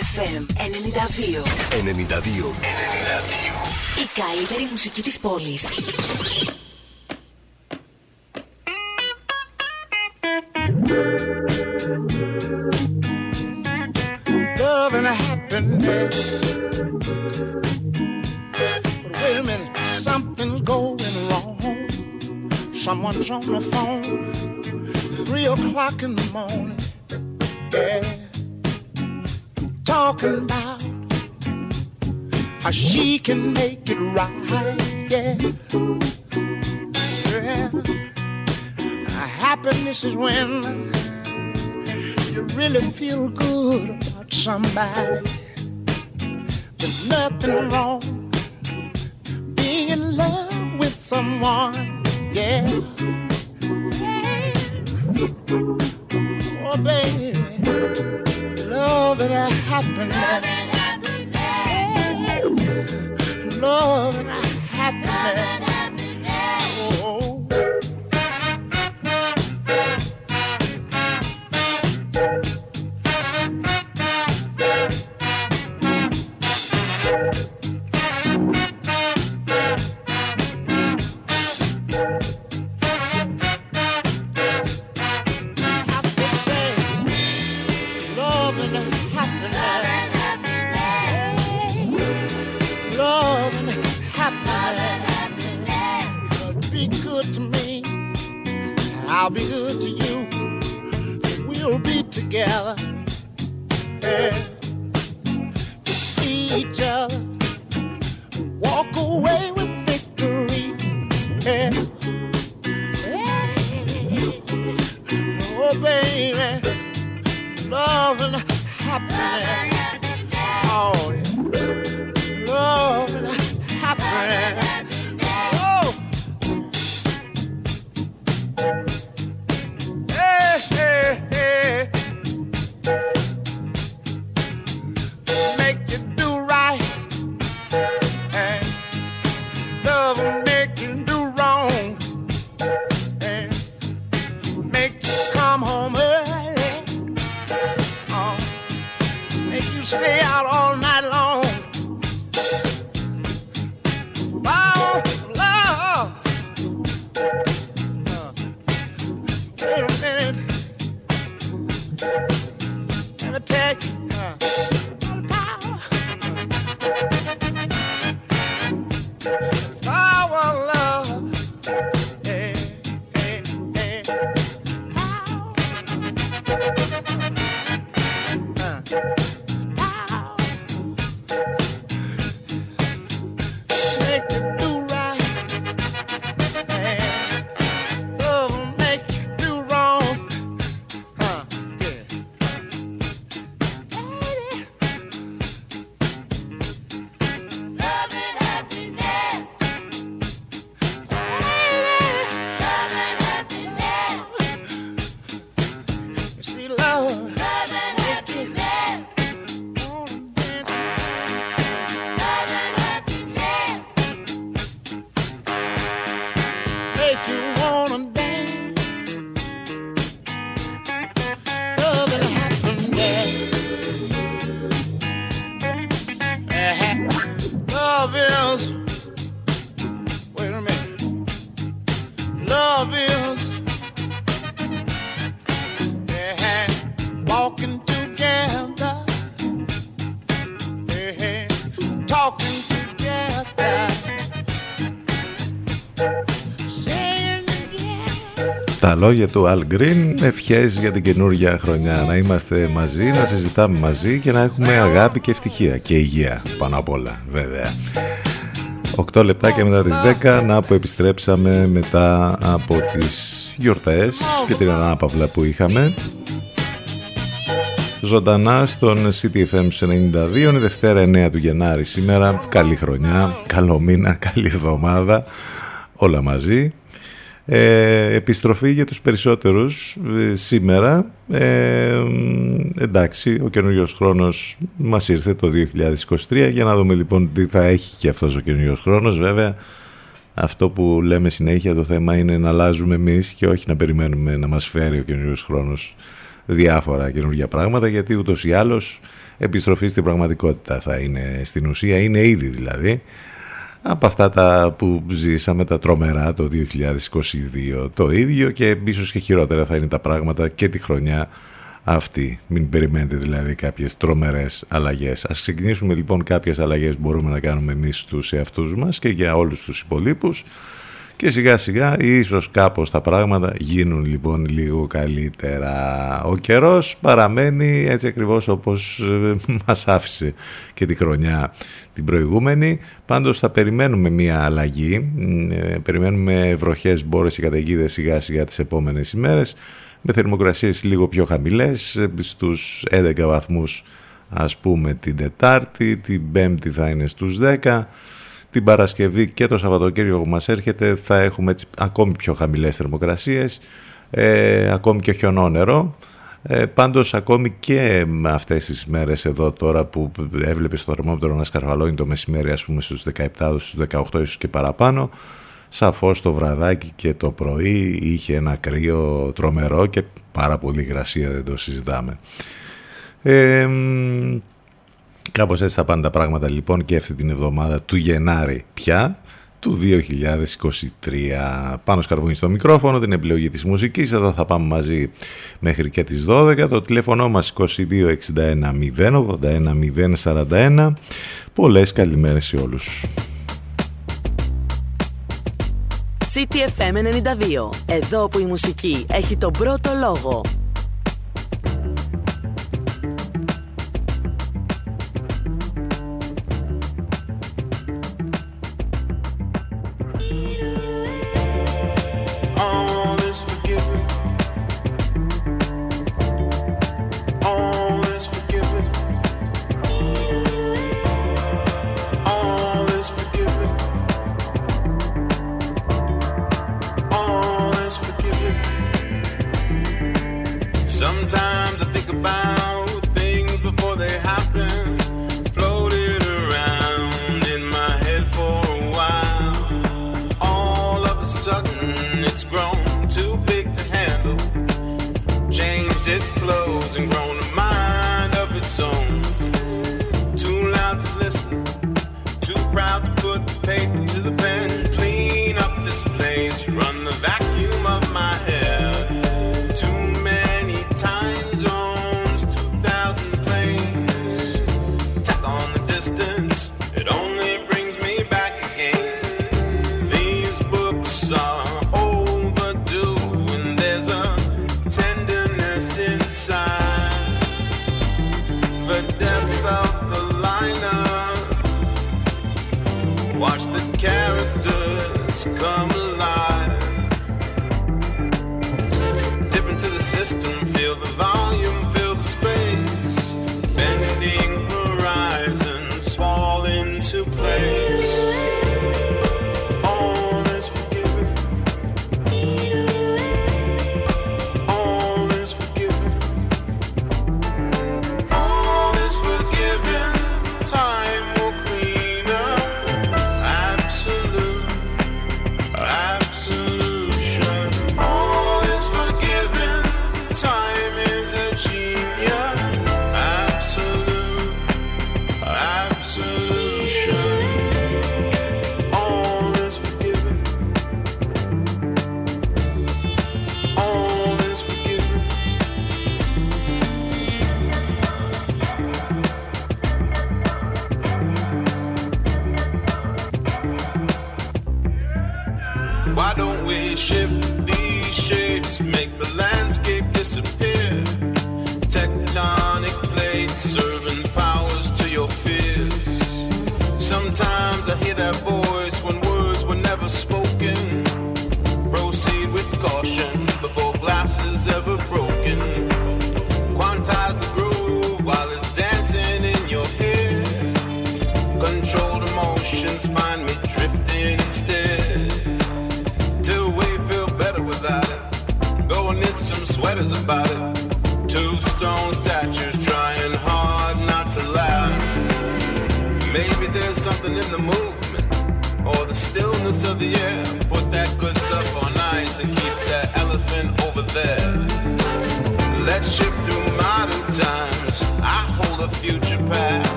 CDFM 92. 92. 92. Η καλύτερη μουσική της πόλης. Love and happiness. But wait a minute, something's going wrong. Someone's on the phone, three o'clock in the morning. About how she can make it right. Yeah, yeah. Happiness is when you really feel good about somebody. There's nothing wrong being in love with someone. Yeah. Oh, and happiness. Love and happiness. Λόγια του Al Green ευχές για την καινούργια χρονιά. Να είμαστε μαζί, να συζητάμε μαζί και να έχουμε αγάπη και ευτυχία και υγεία πάνω απ' όλα βέβαια. 8 λεπτάκια μετά τις 10 να που επιστρέψαμε μετά από τις γιορταίες και την ανάπαυλα που είχαμε. Ζωντανά στον CTFM 92 είναι Δευτέρα 9 του Γενάρη σήμερα. Καλή χρονιά, καλό μήνα, καλή εβδομάδα, όλα μαζί. Ε, επιστροφή για τους περισσότερους ε, σήμερα. Ε, εντάξει, ο καινούριο χρόνος μας ήρθε το 2023 για να δούμε λοιπόν τι θα έχει και αυτός ο καινούριο χρόνος. Βέβαια, αυτό που λέμε συνέχεια το θέμα είναι να αλλάζουμε εμείς και όχι να περιμένουμε να μας φέρει ο καινούριο χρόνος. διάφορα καινούργια πράγματα γιατί ούτως ή άλλως επιστροφή στην πραγματικότητα θα είναι στην ουσία, είναι ήδη δηλαδή από αυτά τα που ζήσαμε τα τρομερά το 2022 το ίδιο και ίσως και χειρότερα θα είναι τα πράγματα και τη χρονιά αυτή. Μην περιμένετε δηλαδή κάποιες τρομερές αλλαγές. Ας ξεκινήσουμε λοιπόν κάποιες αλλαγές που μπορούμε να κάνουμε εμείς στους εαυτούς μας και για όλους τους υπολείπους και σιγά σιγά ίσως κάπως τα πράγματα γίνουν λοιπόν λίγο καλύτερα. Ο καιρός παραμένει έτσι ακριβώς όπως ε, μας άφησε και τη χρονιά την προηγούμενη. Πάντως θα περιμένουμε μία αλλαγή, ε, περιμένουμε βροχές, μπόρες και καταιγίδες σιγά σιγά τις επόμενες ημέρες με θερμοκρασίες λίγο πιο χαμηλές ε, στους 11 βαθμούς ας πούμε την Τετάρτη, την Πέμπτη θα είναι στους 10 την Παρασκευή και το Σαββατοκύριακο που μας έρχεται θα έχουμε έτσι ακόμη πιο χαμηλές θερμοκρασίες, ε, ακόμη και χιονόνερο. Ε, πάντως ακόμη και με αυτές τις μέρες εδώ τώρα που έβλεπες στο θερμόμετρο να σκαρφαλώνει το μεσημέρι ας πούμε στους 17, στους 18 ίσως και παραπάνω σαφώς το βραδάκι και το πρωί είχε ένα κρύο τρομερό και πάρα πολύ γρασία δεν το συζητάμε. Ε, Κάπως έτσι θα πάνε τα πράγματα λοιπόν και αυτή την εβδομάδα του Γενάρη πια του 2023. Πάνω σκαρβούνι στο μικρόφωνο, την επιλογή της μουσικής. Εδώ θα πάμε μαζί μέχρι και τις 12. Το τηλέφωνο μας 2261 081 041. Πολλές καλημέρες σε όλους. CTFM 92. Εδώ που η μουσική έχει τον πρώτο λόγο.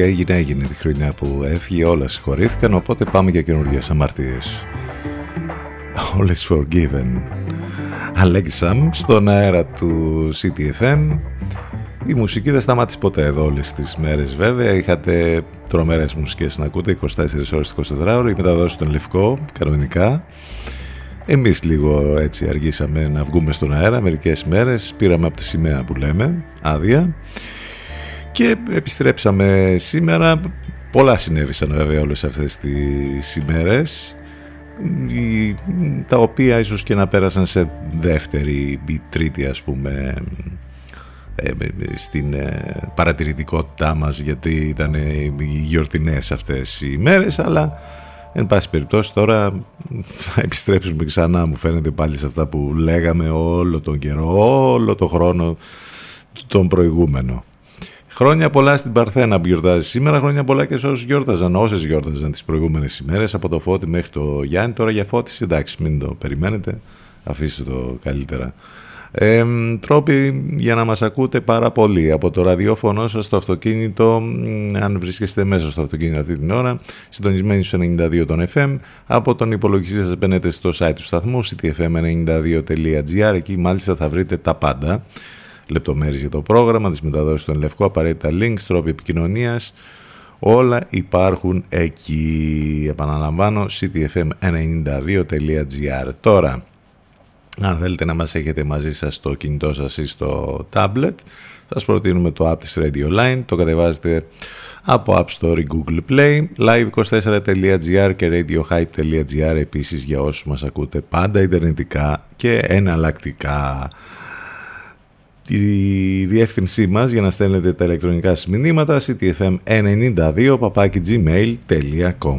Ότι έγινε έγινε τη χρονιά που έφυγε όλα συγχωρήθηκαν οπότε πάμε για καινούργιες αμαρτίες. All is forgiven. Αλέξαμ στον αέρα του CTFM η μουσική δεν σταμάτησε ποτέ εδώ όλες τις μέρες βέβαια. Είχατε τρομερές μουσικές να ακούτε 24 ώρες 24 ώρες η μεταδόση στον Λευκό κανονικά. Εμείς λίγο έτσι αργήσαμε να βγούμε στον αέρα μερικές μέρες. Πήραμε από τη σημαία που λέμε άδεια και επιστρέψαμε σήμερα. Πολλά συνέβησαν βέβαια όλες αυτές τις ημέρες τα οποία ίσως και να πέρασαν σε δεύτερη ή τρίτη ας πούμε ε, στην ε, παρατηρητικότητά μας γιατί ήταν οι γιορτινές αυτές οι ημέρες αλλά εν πάση περιπτώσει τώρα θα επιστρέψουμε ξανά μου φαίνεται πάλι σε αυτά που λέγαμε όλο τον καιρό όλο τον χρόνο τον προηγούμενο Χρόνια πολλά στην Παρθένα που γιορτάζει σήμερα. Χρόνια πολλά και σε όσους γιόρταζαν, όσες γιόρταζαν τις προηγούμενες ημέρες, από το Φώτη μέχρι το Γιάννη. Τώρα για φώτιση, εντάξει, μην το περιμένετε. Αφήστε το καλύτερα. Ε, τρόποι για να μας ακούτε πάρα πολύ από το ραδιόφωνο σας στο αυτοκίνητο αν βρίσκεστε μέσα στο αυτοκίνητο αυτή την ώρα συντονισμένοι στους 92 των FM από τον υπολογιστή σας μπαίνετε στο site του σταθμού ctfm92.gr εκεί μάλιστα θα βρείτε τα πάντα λεπτομέρειες για το πρόγραμμα, τις μεταδόσεις στον Λευκό, απαραίτητα links, τρόποι επικοινωνίας, όλα υπάρχουν εκεί. Επαναλαμβάνω, ctfm92.gr. Τώρα, αν θέλετε να μας έχετε μαζί σας στο κινητό σας ή στο tablet, σας προτείνουμε το app της Radio Line, το κατεβάζετε από App Store ή Google Play, live24.gr και radiohype.gr επίσης για όσους μας ακούτε πάντα ιντερνετικά και εναλλακτικά τη διεύθυνσή μας για να στέλνετε τα ηλεκτρονικά σας μηνύματα ctfm92 gmail.com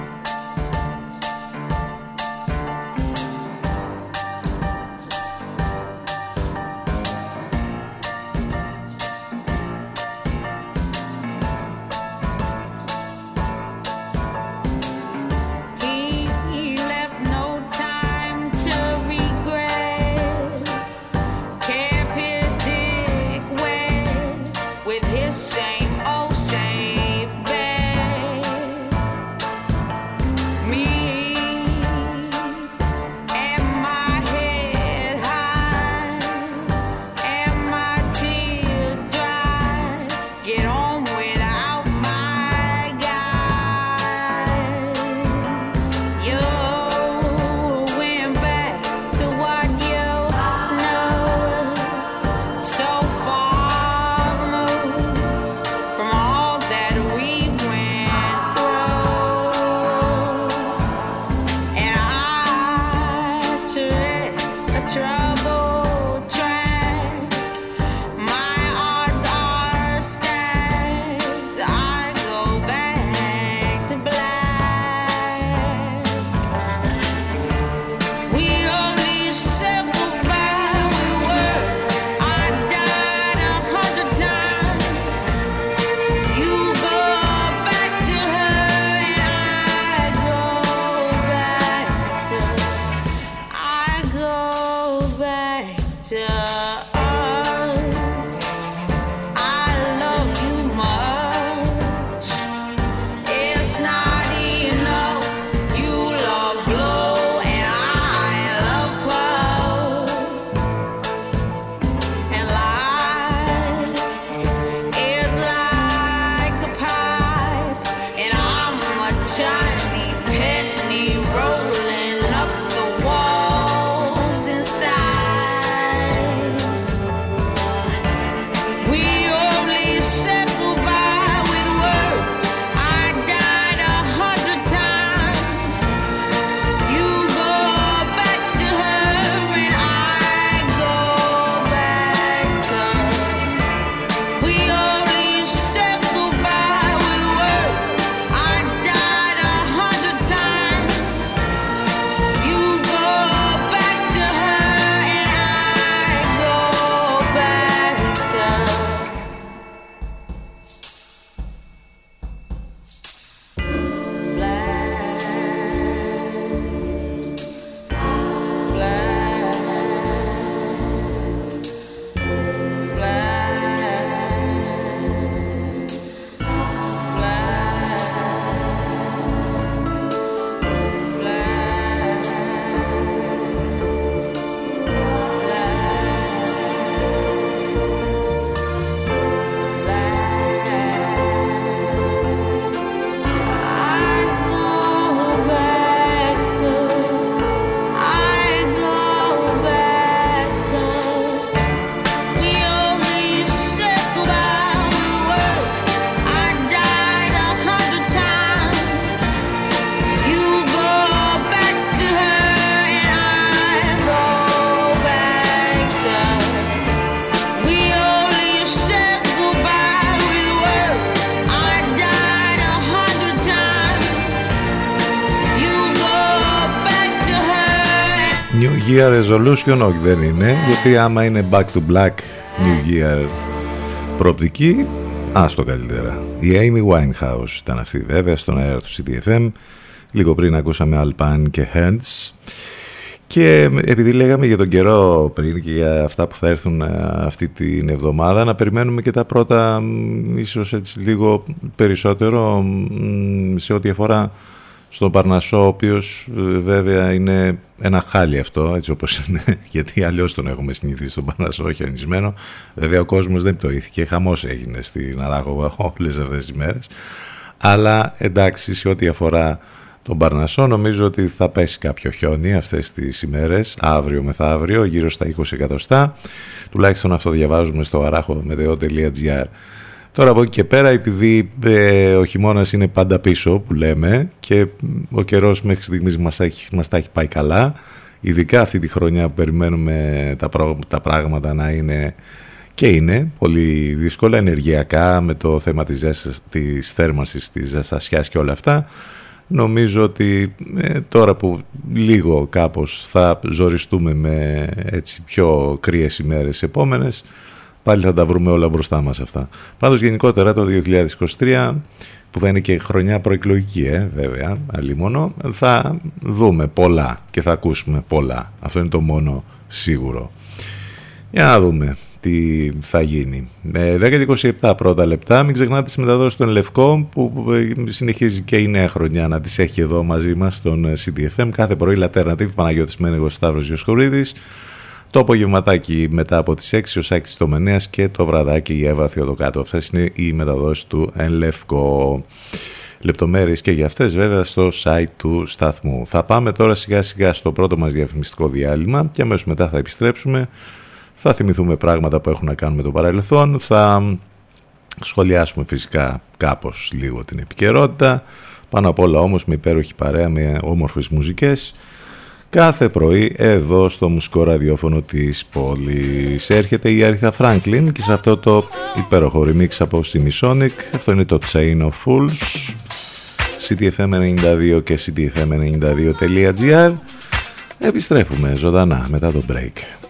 Year Resolution όχι δεν είναι γιατί άμα είναι Back to Black New Year προοπτική άστο καλύτερα. Η Amy Winehouse ήταν αυτή βέβαια στον αέρα του CDFM λίγο πριν ακούσαμε Alpine και Hands και επειδή λέγαμε για τον καιρό πριν και για αυτά που θα έρθουν ε, αυτή την εβδομάδα να περιμένουμε και τα πρώτα ίσως έτσι λίγο περισσότερο σε ό,τι αφορά στον Παρνασσό, ο οποίος ε, βέβαια είναι ένα χάλι αυτό, έτσι όπως είναι, γιατί αλλιώς τον έχουμε συνηθίσει στον Παρνασσό χιονισμένο. Βέβαια ο κόσμος δεν πτωήθηκε, χαμός έγινε στην Αράγωγα όλες αυτές τις μέρες. Αλλά εντάξει, σε ό,τι αφορά τον Παρνασσό, νομίζω ότι θα πέσει κάποιο χιόνι αυτές τις ημέρες, αύριο μεθαύριο, γύρω στα 20 εκατοστά. Τουλάχιστον αυτό διαβάζουμε στο αράχο.gr. Τώρα από εκεί και πέρα επειδή ε, ο χειμώνας είναι πάντα πίσω που λέμε και ο καιρός μέχρι στιγμής μας, έχει, μας τα έχει πάει καλά ειδικά αυτή τη χρονιά που περιμένουμε τα, τα πράγματα να είναι και είναι πολύ δύσκολα ενεργειακά με το θέμα της, ζέσας, της θέρμανσης, της ζεστασιάς και όλα αυτά. Νομίζω ότι ε, τώρα που λίγο κάπως θα ζοριστούμε με έτσι πιο κρύες ημέρες επόμενες, πάλι θα τα βρούμε όλα μπροστά μας αυτά. Πάντως γενικότερα το 2023 που θα είναι και χρονιά προεκλογική ε, βέβαια, αλλήμωνο, θα δούμε πολλά και θα ακούσουμε πολλά. Αυτό είναι το μόνο σίγουρο. Για να δούμε τι θα γίνει. 10 27 πρώτα λεπτά. Μην ξεχνάτε τις μεταδόσεις των Λευκό που συνεχίζει και η νέα χρονιά να τις έχει εδώ μαζί μας στον CDFM. Κάθε πρωί Λατέρνατιβ Παναγιώτης Μένεγος Σταύρος Γιωσχορίδης. Το απογευματάκι μετά από τις 6 ο Σάκης Τομενέας και το βραδάκι η Εύα Θεοδοκάτου. Αυτές είναι οι μεταδόσεις του Εν Λευκό. Λεπτομέρειες και για αυτές βέβαια στο site του σταθμού. Θα πάμε τώρα σιγά σιγά στο πρώτο μας διαφημιστικό διάλειμμα και αμέσως μετά θα επιστρέψουμε θα θυμηθούμε πράγματα που έχουν να κάνουν με το παρελθόν, θα σχολιάσουμε φυσικά κάπως λίγο την επικαιρότητα, πάνω απ' όλα όμως με υπέροχη παρέα με όμορφες μουσικές, κάθε πρωί εδώ στο μουσικό ραδιόφωνο της πόλης. Έρχεται η Αριθα Φράγκλιν και σε αυτό το υπέροχο remix από Simisonic, αυτό είναι το Chain of Fools, ctfm92 και ctfm92.gr. Επιστρέφουμε ζωντανά μετά το break.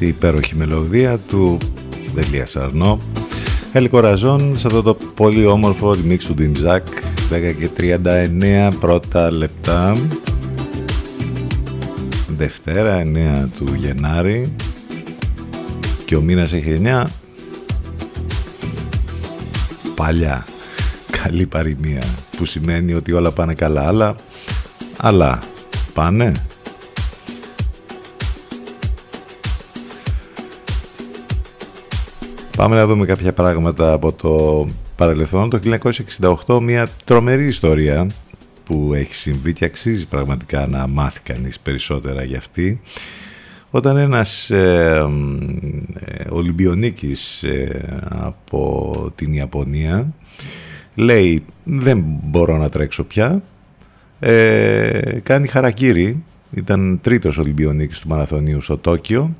Αυτή η υπέροχη μελωδία του Δελία Σαρνό. Ελκοραζόν σε αυτό το πολύ όμορφο remix του Dim Zack 10 και 39 πρώτα λεπτά. Δευτέρα 9 του Γενάρη. Και ο μήνας έχει 9 παλιά καλή παροιμία που σημαίνει ότι όλα πάνε καλά αλλά αλλά πάνε Πάμε να δούμε κάποια πράγματα από το παρελθόν. Το 1968 μια τρομερή ιστορία που έχει συμβεί και αξίζει πραγματικά να μάθει κανείς περισσότερα για αυτή. Όταν ένας ε, ε, Ολυμπιονίκης ε, από την Ιαπωνία λέει δεν μπορώ να τρέξω πια ε, κάνει χαρακύρι ήταν τρίτος Ολυμπιονίκης του Μαραθωνίου στο Τόκιο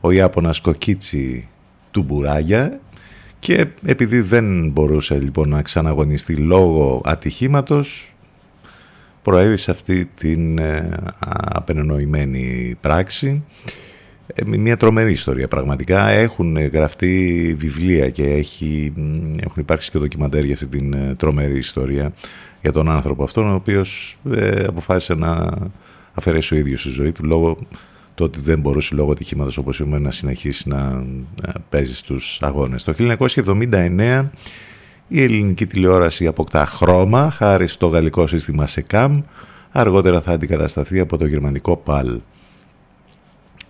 ο Ιάπωνας Κοκίτσι του Μπουράγια και επειδή δεν μπορούσε λοιπόν να ξαναγωνιστεί λόγω ατυχήματος προέβη σε αυτή την ε, απενενοημένη πράξη. Ε, μια τρομερή ιστορία πραγματικά. Έχουν γραφτεί βιβλία και έχει, έχουν υπάρξει και ντοκιμαντέρ για αυτή την ε, τρομερή ιστορία για τον άνθρωπο αυτόν ο οποίος ε, αποφάσισε να αφαιρέσει ο ίδιος τη ζωή του λόγω το ότι δεν μπορούσε λόγω ατυχήματος όπως είπαμε να συνεχίσει να, να παίζει στους αγώνες. Το 1979 η ελληνική τηλεόραση αποκτά χρώμα χάρη στο γαλλικό σύστημα ΣΕΚΑΜ αργότερα θα αντικατασταθεί από το γερμανικό ΠΑΛ.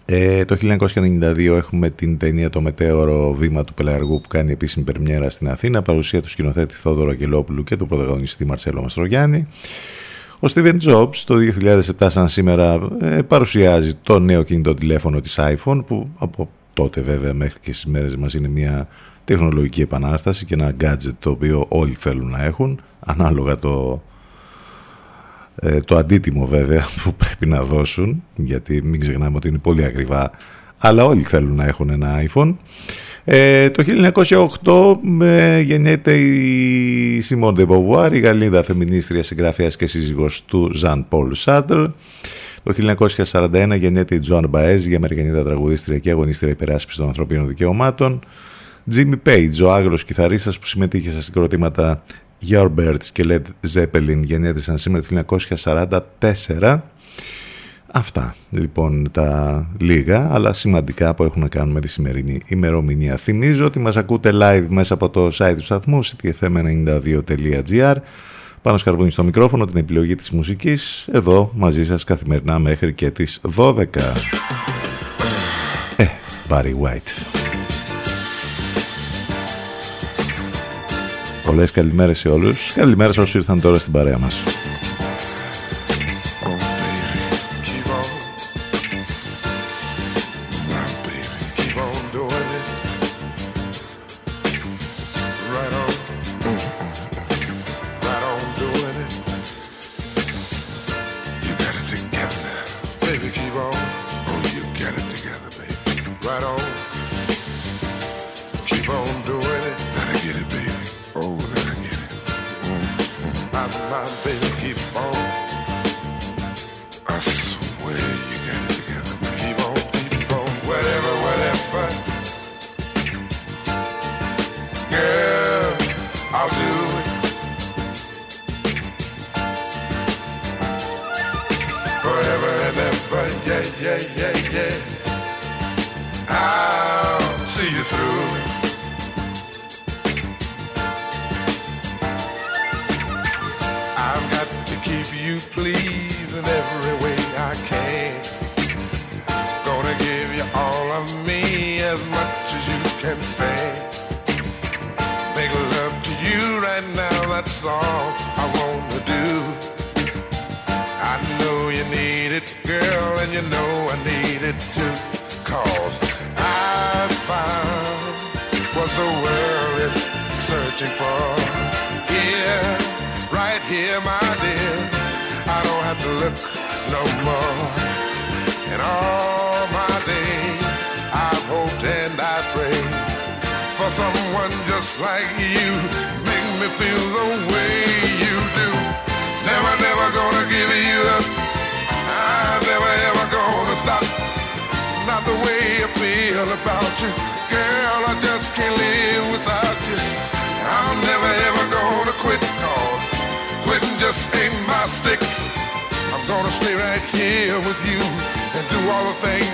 Ε, το 1992 έχουμε την ταινία «Το μετέωρο βήμα του Πελαργού» που κάνει επίσημη περμιέρα στην Αθήνα, παρουσία του σκηνοθέτη Θόδωρο Αγγελόπουλου και του πρωταγωνιστή Μαρσέλο Μαστρογιάννη. Ο Steven Jobs το 2007 σαν σήμερα ε, παρουσιάζει το νέο κινητό τηλέφωνο της iPhone που από τότε βέβαια μέχρι και στις μέρες μας είναι μια τεχνολογική επανάσταση και ένα gadget το οποίο όλοι θέλουν να έχουν ανάλογα το, ε, το αντίτιμο βέβαια που πρέπει να δώσουν γιατί μην ξεχνάμε ότι είναι πολύ ακριβά αλλά όλοι θέλουν να έχουν ένα iPhone ε, το 1908 ε, γεννιέται η Simone de Beauvoir, η Γαλλίδα φεμινίστρια συγγραφέας και σύζυγος του Ζαν Πολ Σάρτερ. Το 1941 γεννιέται η Τζοάν Μπαέζ, η Αμερικανίδα τραγουδίστρια και αγωνίστρια υπεράσπισης των ανθρωπίνων δικαιωμάτων. Jimmy Page, ο Άγγλος κιθαρίστας που συμμετείχε στα συγκροτήματα Yardbirds και Led Zeppelin γεννιέται σήμερα το 1944. Αυτά λοιπόν τα λίγα αλλά σημαντικά που έχουν να κάνουν με τη σημερινή ημερομηνία. Θυμίζω ότι μας ακούτε live μέσα από το site του σταθμού ctfm92.gr πάνω σκαρβούνι στο μικρόφωνο την επιλογή της μουσικής εδώ μαζί σας καθημερινά μέχρι και τις 12. Ε, Barry White. Πολλές καλημέρες σε όλους. Καλημέρα σε όσους ήρθαν τώρα στην παρέα μας. Stay right here with you and do all the things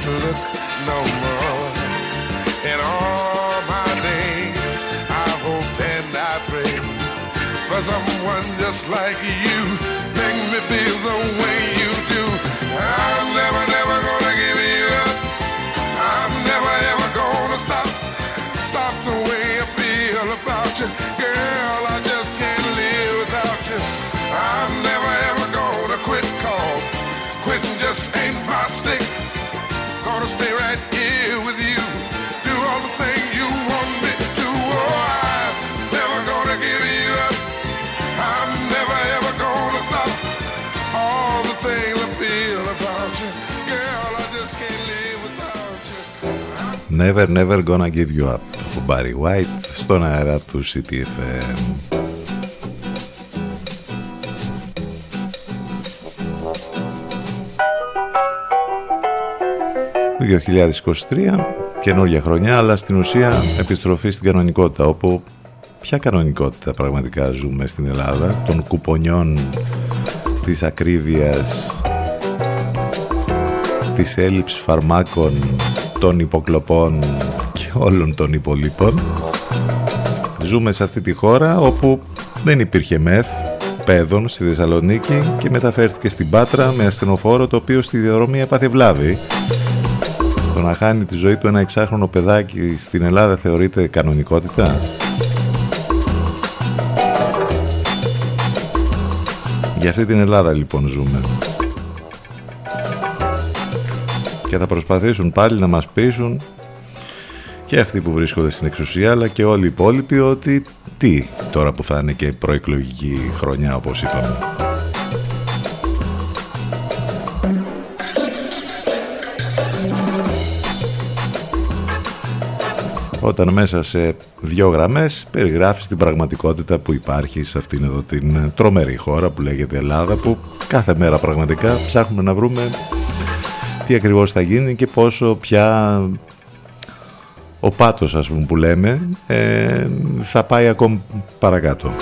Look no more. In all my days, I hope and I pray for someone just like you. Make me feel the way you do. I'm never, never gonna Never Never Gonna Give You Up ο Barry White στον αέρα του CTFM. ...2023, καινούργια χρονιά, αλλά στην ουσία επιστροφή στην κανονικότητα, όπου ποια κανονικότητα πραγματικά ζούμε στην Ελλάδα, των κουπονιών, της ακρίβειας, της έλλειψης φαρμάκων, των υποκλοπών και όλων των υπολείπων. Ζούμε σε αυτή τη χώρα όπου δεν υπήρχε μεθ παιδών στη Θεσσαλονίκη και μεταφέρθηκε στην Πάτρα με ασθενοφόρο το οποίο στη διαδρομή έπαθε βλάβη. Το να χάνει τη ζωή του ένα εξάχρονο παιδάκι στην Ελλάδα θεωρείται κανονικότητα; Για αυτή την Ελλάδα λοιπόν ζούμε. Και θα προσπαθήσουν πάλι να μας πείσουν και αυτοί που βρίσκονται στην εξουσία αλλά και όλοι οι υπόλοιποι ότι τι τώρα που θα είναι και προεκλογική χρονιά όπως είπαμε. Όταν μέσα σε δύο γραμμές περιγράφεις την πραγματικότητα που υπάρχει σε αυτήν εδώ την τρομερή χώρα που λέγεται Ελλάδα που κάθε μέρα πραγματικά ψάχνουμε να βρούμε τι ακριβώς θα γίνει και πόσο πια ο πάτος ας πούμε που λέμε ε, θα πάει ακόμη παρακάτω.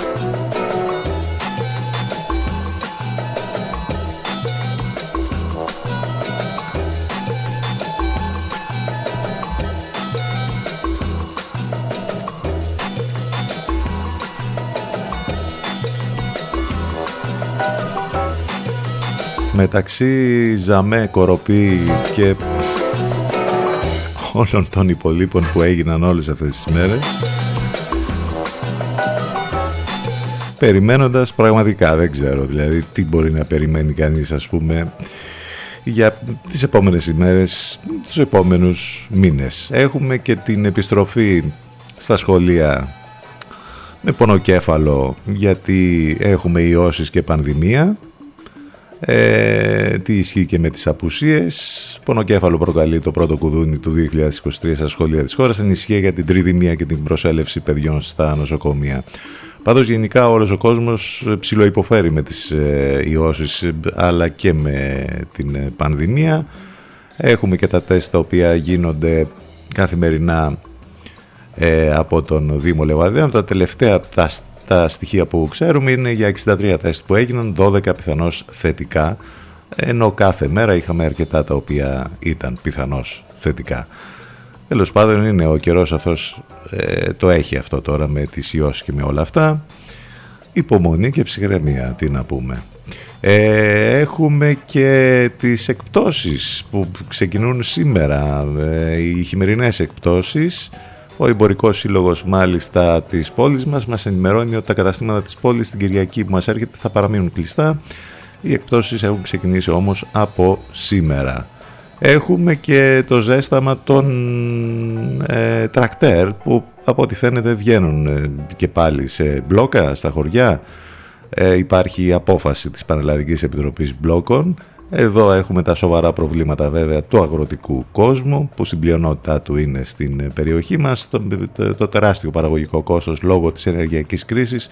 Μεταξύ Ζαμέ, Κοροπή και όλων των υπολείπων που έγιναν όλες αυτές τις μέρες περιμένοντας πραγματικά δεν ξέρω δηλαδή τι μπορεί να περιμένει κανείς ας πούμε για τις επόμενες ημέρες, τους επόμενους μήνες. Έχουμε και την επιστροφή στα σχολεία με πονοκέφαλο γιατί έχουμε ιώσεις και πανδημία ε, τι ισχύει και με τις απουσίες. Πονοκέφαλο προκαλεί το πρώτο κουδούνι του 2023 στα σχολεία της χώρας. Ενισχύει για την τριδημία και την προσέλευση παιδιών στα νοσοκομεία. Πάντως γενικά όλος ο κόσμος ψηλοϊποφέρει με τις ε, ιώσεις αλλά και με την ε, πανδημία. Έχουμε και τα τεστ τα οποία γίνονται καθημερινά ε, από τον Δήμο Λεβαδέων. Τα τελευταία τα τα στοιχεία που ξέρουμε είναι για 63 τεστ που έγιναν, 12 πιθανώς θετικά, ενώ κάθε μέρα είχαμε αρκετά τα οποία ήταν πιθανώς θετικά. Τέλος πάντων είναι ο καιρός αυτός, ε, το έχει αυτό τώρα με τις ιώσεις και με όλα αυτά. Υπομονή και ψυχραιμία, τι να πούμε. Ε, έχουμε και τις εκπτώσεις που ξεκινούν σήμερα, ε, οι χειμερινές εκπτώσεις ο Εμπορικός Σύλλογος, μάλιστα, της πόλης μας μας ενημερώνει ότι τα καταστήματα της πόλης την Κυριακή που μας έρχεται θα παραμείνουν κλειστά. Οι εκπτώσεις έχουν ξεκινήσει όμως από σήμερα. Έχουμε και το ζέσταμα των ε, τρακτέρ που από ό,τι φαίνεται βγαίνουν ε, και πάλι σε μπλόκα στα χωριά. Ε, υπάρχει απόφαση της Πανελλαδικής Επιτροπής Μπλόκων εδώ έχουμε τα σοβαρά προβλήματα βέβαια του αγροτικού κόσμου που στην πλειονότητά του είναι στην περιοχή μας, το, το, τεράστιο παραγωγικό κόστος λόγω της ενεργειακής κρίσης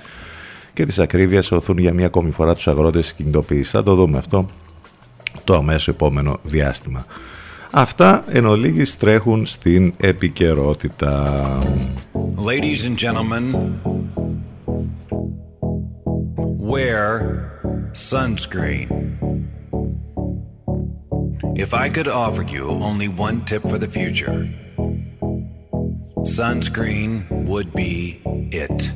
και της ακρίβειας οθούν για μία ακόμη φορά τους αγρότες στην κινητοποίηση. Θα το δούμε αυτό το αμέσως επόμενο διάστημα. Αυτά εν ολίγης τρέχουν στην επικαιρότητα. Ladies and gentlemen, wear sunscreen. If I could offer you only one tip for the future, sunscreen would be it.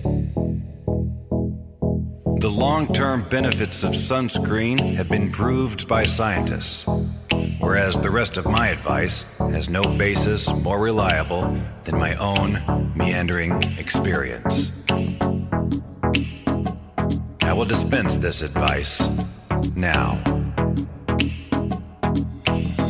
The long term benefits of sunscreen have been proved by scientists, whereas the rest of my advice has no basis more reliable than my own meandering experience. I will dispense this advice now.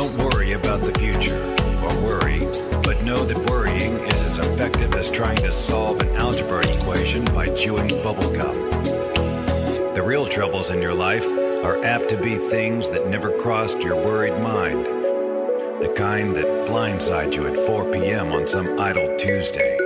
Don't worry about the future, or worry, but know that worrying is as effective as trying to solve an algebra equation by chewing bubblegum. The real troubles in your life are apt to be things that never crossed your worried mind. The kind that blindside you at 4 p.m. on some idle Tuesday.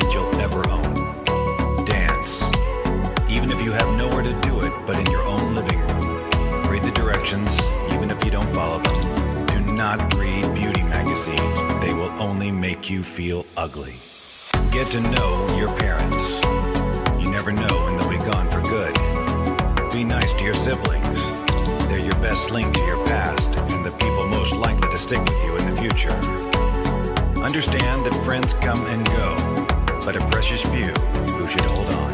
Instrument you'll ever own. Dance. Even if you have nowhere to do it but in your own living room. Read the directions, even if you don't follow them. Do not read beauty magazines. They will only make you feel ugly. Get to know your parents. You never know when they'll be gone for good. Be nice to your siblings. They're your best link to your past and the people most likely to stick with you in the future. Understand that friends come and go, but a precious few who should hold on.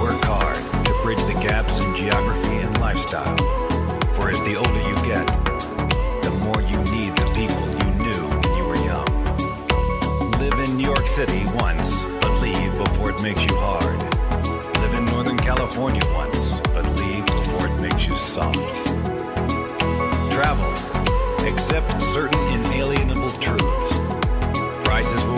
Work hard to bridge the gaps in geography and lifestyle. For as the older you get, the more you need the people you knew when you were young. Live in New York City once, but leave before it makes you hard. Live in Northern California once, but leave before it makes you soft. Travel. Accept certain inalienable truths. Prices will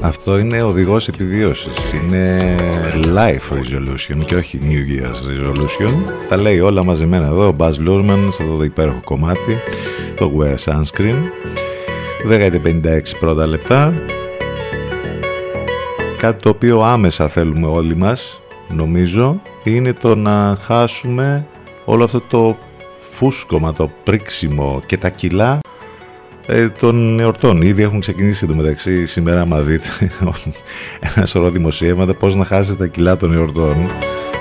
Αυτό είναι οδηγός επιβίωσης. Είναι life resolution και όχι New Year's resolution. Τα λέει όλα μαζεμένα εδώ ο Buzz Lurman σε αυτό το υπέροχο κομμάτι, το Wear Sunscreen. 10.56 πρώτα λεπτά. Κάτι το οποίο άμεσα θέλουμε όλοι μας, νομίζω, είναι το να χάσουμε όλο αυτό το φούσκωμα, το πρίξιμο και τα κιλά ε, των εορτών. Ήδη έχουν ξεκινήσει το μεταξύ σήμερα, άμα δείτε ένα σωρό δημοσιεύματα, πώς να χάσετε τα κιλά των εορτών.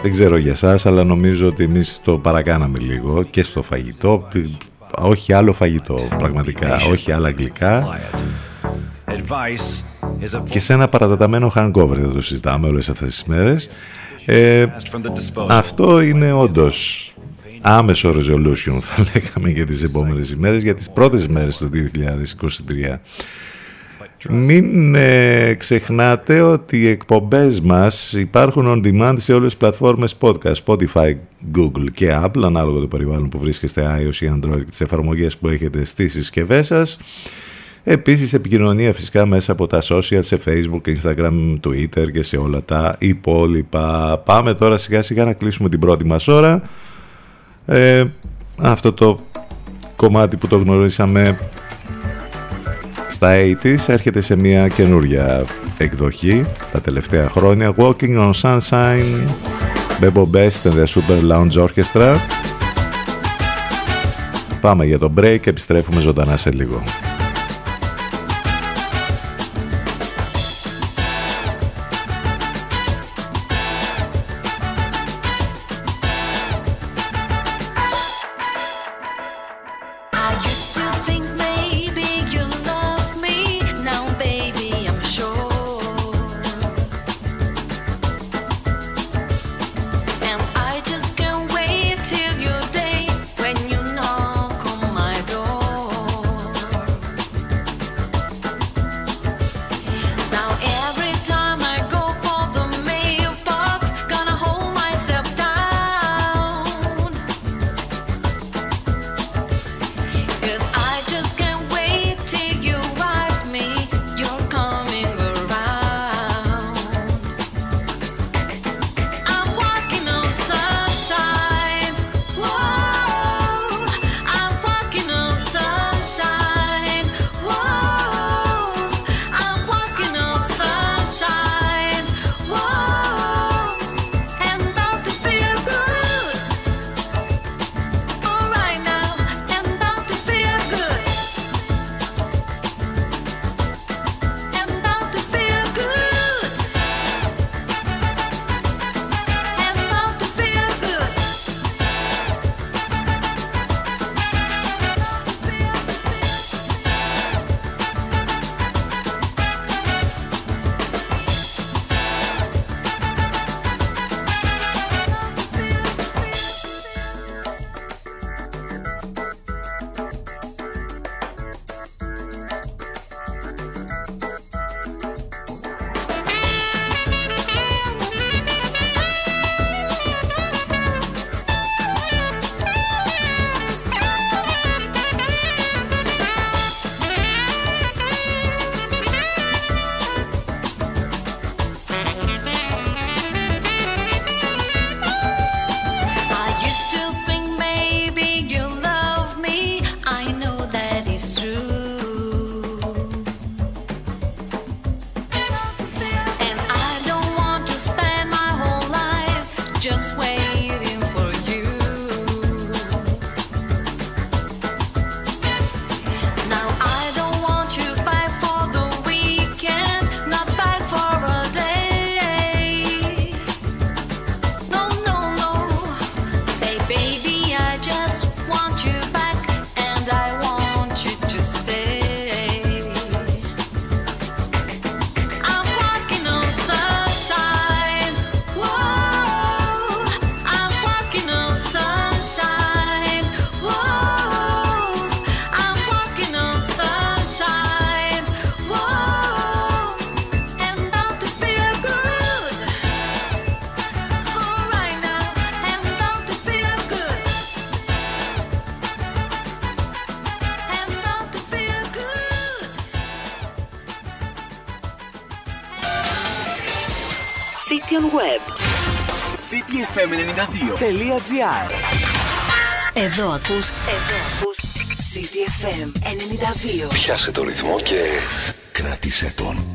Δεν ξέρω για σας, αλλά νομίζω ότι εμείς το παρακάναμε λίγο και στο φαγητό. Όχι άλλο φαγητό, πραγματικά. Όχι άλλα γλυκά. Advice is a Και σε ένα παραταταμένο hangover δεν το συζητάμε όλες αυτές τις μέρες. Ε, blast from the disposal. αυτό είναι όντως άμεσο resolution θα λέγαμε για τις επόμενες ημέρες, για τις πρώτες μέρες του 2023. Μην ε, ξεχνάτε ότι οι εκπομπές μας υπάρχουν on demand σε όλες τις πλατφόρμες podcast, Spotify, Google και Apple, ανάλογα το περιβάλλον που βρίσκεστε iOS ή Android και τις εφαρμογές που έχετε στις συσκευές σας. Επίσης επικοινωνία φυσικά μέσα από τα social σε Facebook, Instagram, Twitter και σε όλα τα υπόλοιπα. Πάμε τώρα σιγά σιγά να κλείσουμε την πρώτη μας ώρα. Ε, αυτό το κομμάτι που το γνωρίσαμε στα 80s έρχεται σε μια καινούρια εκδοχή τα τελευταία χρόνια Walking on Sunshine Bebo Best and the Super Lounge Orchestra Πάμε για το break και επιστρέφουμε ζωντανά σε λίγο. cityfm92.gr Εδώ ακούς, εδώ ακούς, CityFM 92. Πιάσε το ρυθμό και κράτησε τον.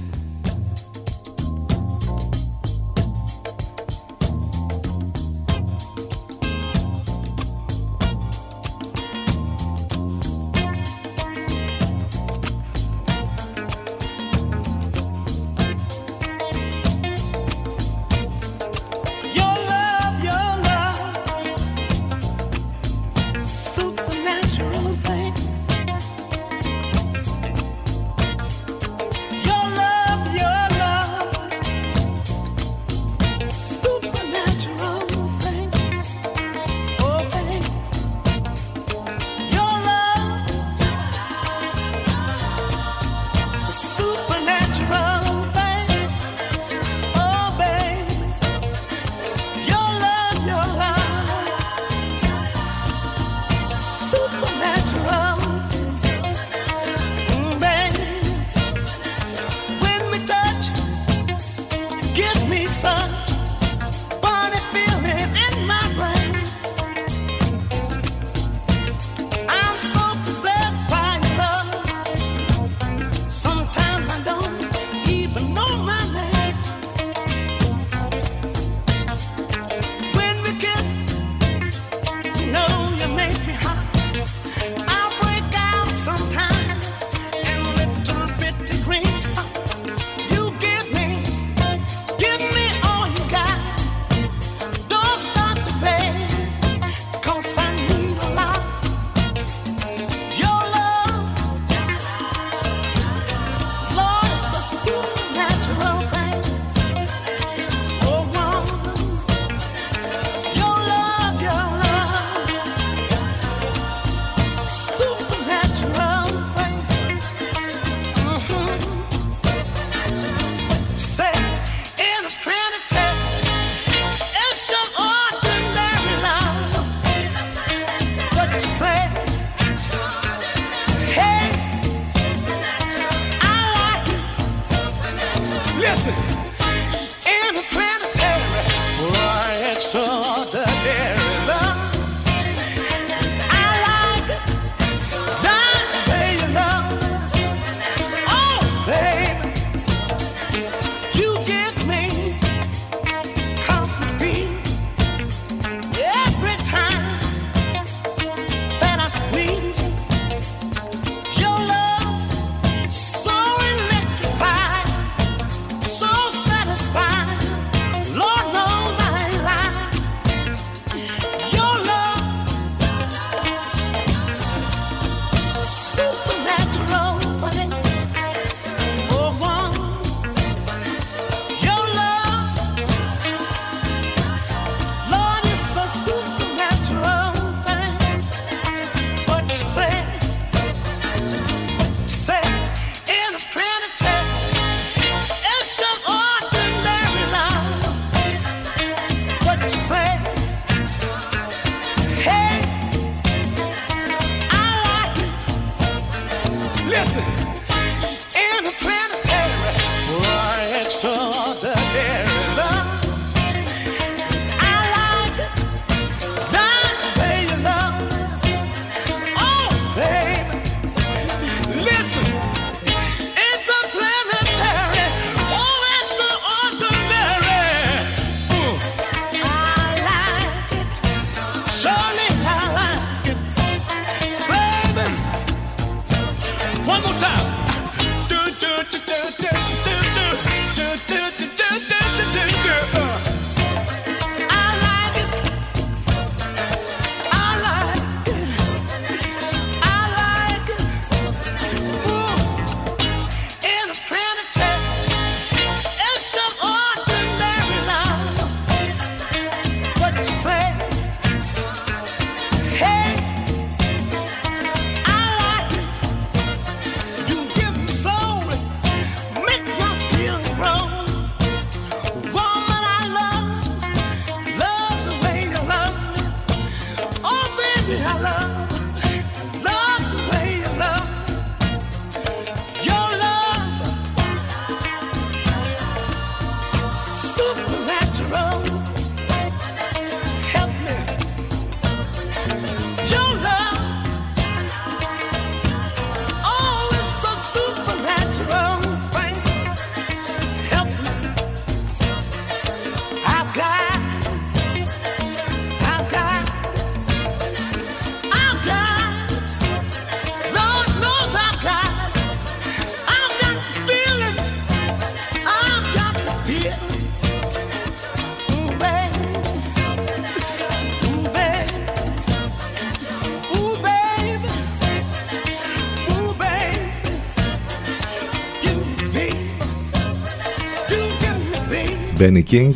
Benny King.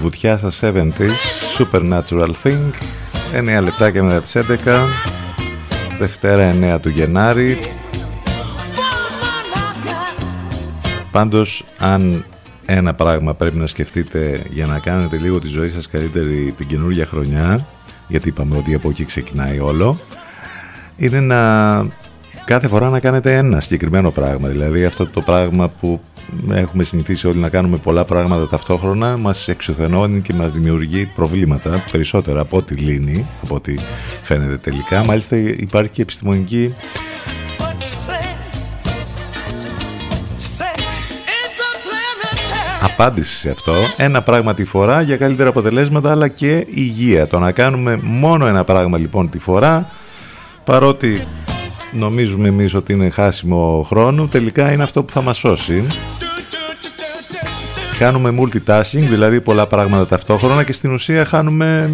Βουτιά στα 70s Supernatural Thing. 9 λεπτάκια μετά τις 11 Δευτέρα 9 του Γενάρη. Πάντως αν ένα πράγμα πρέπει να σκεφτείτε για να κάνετε λίγο τη ζωή σας καλύτερη την καινούργια χρονιά γιατί είπαμε ότι από εκεί ξεκινάει όλο είναι να κάθε φορά να κάνετε ένα συγκεκριμένο πράγμα. Δηλαδή αυτό το πράγμα που έχουμε συνηθίσει όλοι να κάνουμε πολλά πράγματα ταυτόχρονα μας εξουθενώνει και μας δημιουργεί προβλήματα περισσότερα από ό,τι λύνει από ό,τι φαίνεται τελικά μάλιστα υπάρχει και επιστημονική απάντηση σε αυτό. Ένα πράγμα τη φορά για καλύτερα αποτελέσματα αλλά και υγεία. Το να κάνουμε μόνο ένα πράγμα λοιπόν τη φορά παρότι νομίζουμε εμείς ότι είναι χάσιμο χρόνο τελικά είναι αυτό που θα μας σώσει. Κάνουμε multitasking, δηλαδή πολλά πράγματα ταυτόχρονα και στην ουσία χάνουμε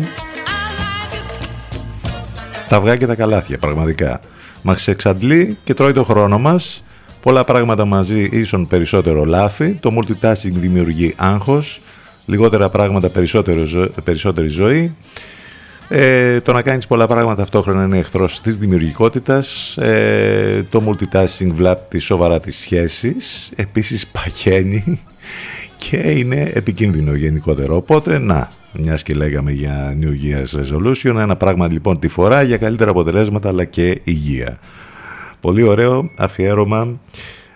τα αυγά και τα καλάθια πραγματικά. Μας εξαντλεί και τρώει το χρόνο μας Πολλά πράγματα μαζί ίσον περισσότερο λάθη. Το multitasking δημιουργεί άγχος. Λιγότερα πράγματα περισσότερη ζωή. Ε, το να κάνεις πολλά πράγματα ταυτόχρονα είναι εχθρός της δημιουργικότητας. Ε, το multitasking βλάπτει σοβαρά τις σχέσεις. Επίσης παχαίνει και είναι επικίνδυνο γενικότερο. Οπότε, να, μιας και λέγαμε για New Year's Resolution, ένα πράγμα λοιπόν τη φορά για καλύτερα αποτελέσματα αλλά και υγεία. Πολύ ωραίο αφιέρωμα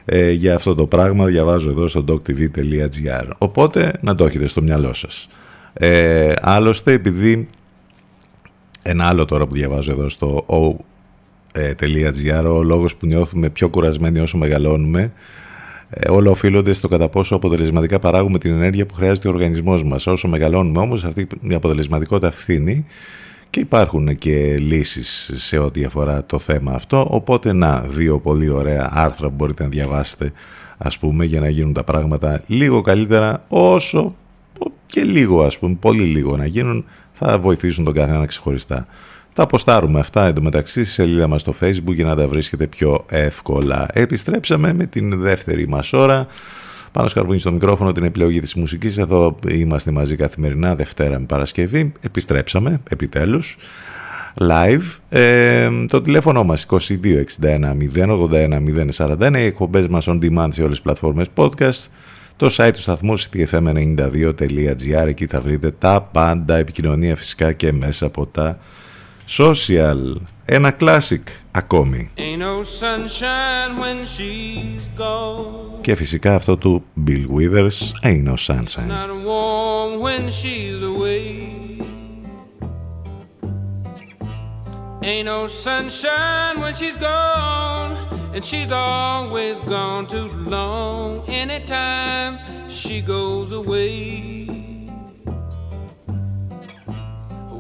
ε, για αυτό το πράγμα διαβάζω εδώ στο doctv.gr οπότε να το έχετε στο μυαλό σας ε, άλλωστε επειδή ένα άλλο τώρα που διαβάζω εδώ στο o.gr ο λόγος που νιώθουμε πιο κουρασμένοι όσο μεγαλώνουμε ε, όλα οφείλονται στο κατά πόσο αποτελεσματικά παράγουμε την ενέργεια που χρειάζεται ο οργανισμός μας. Όσο μεγαλώνουμε όμως αυτή η αποτελεσματικότητα φθήνει και υπάρχουν και λύσεις σε ό,τι αφορά το θέμα αυτό. Οπότε να δύο πολύ ωραία άρθρα που μπορείτε να διαβάσετε ας πούμε για να γίνουν τα πράγματα λίγο καλύτερα όσο και λίγο ας πούμε πολύ λίγο να γίνουν θα βοηθήσουν τον καθένα ξεχωριστά τα αποστάρουμε αυτά εντωμεταξύ στη σελίδα μας στο facebook για να τα βρίσκετε πιο εύκολα επιστρέψαμε με την δεύτερη μας ώρα πάνω σκαρβούνι στο μικρόφωνο την επιλογή της μουσικής. Εδώ είμαστε μαζί καθημερινά, Δευτέρα με Παρασκευή. Επιστρέψαμε, επιτέλους, live. Ε, το τηλέφωνο μας 2261 081 041. Οι εκπομπές μας on demand σε όλες τις πλατφόρμες podcast. Το site του σταθμού ctfm92.gr Εκεί θα βρείτε τα πάντα επικοινωνία φυσικά και μέσα από τα social. Ένα classic ακόμη. Και φυσικά αυτό του Bill Withers, Ain't No Sunshine. Ain't no sunshine when she's gone, and she's always gone too long. Anytime she goes away.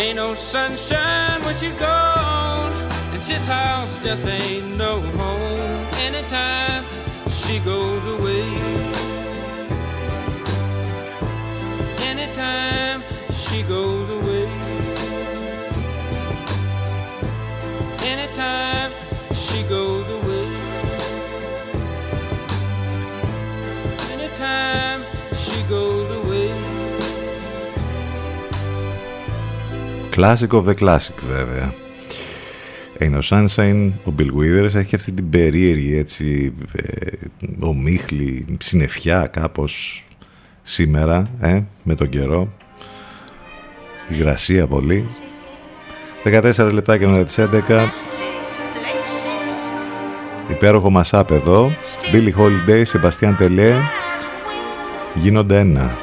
Ain't no sunshine when she's gone, and this house just ain't no home anytime she goes away. Anytime she goes Classic of the classic βέβαια. Ain't No Sunshine, ο Bill Withers έχει αυτή την περίεργη έτσι, ε, ομίχλη, συννεφιά κάπως σήμερα ε, με τον καιρό. Υγρασία πολύ. 14 λεπτάκια μετά τις 11 υπέροχο μασάπ εδώ. Billy Holiday, Sebastian Τελέ γίνονται ένα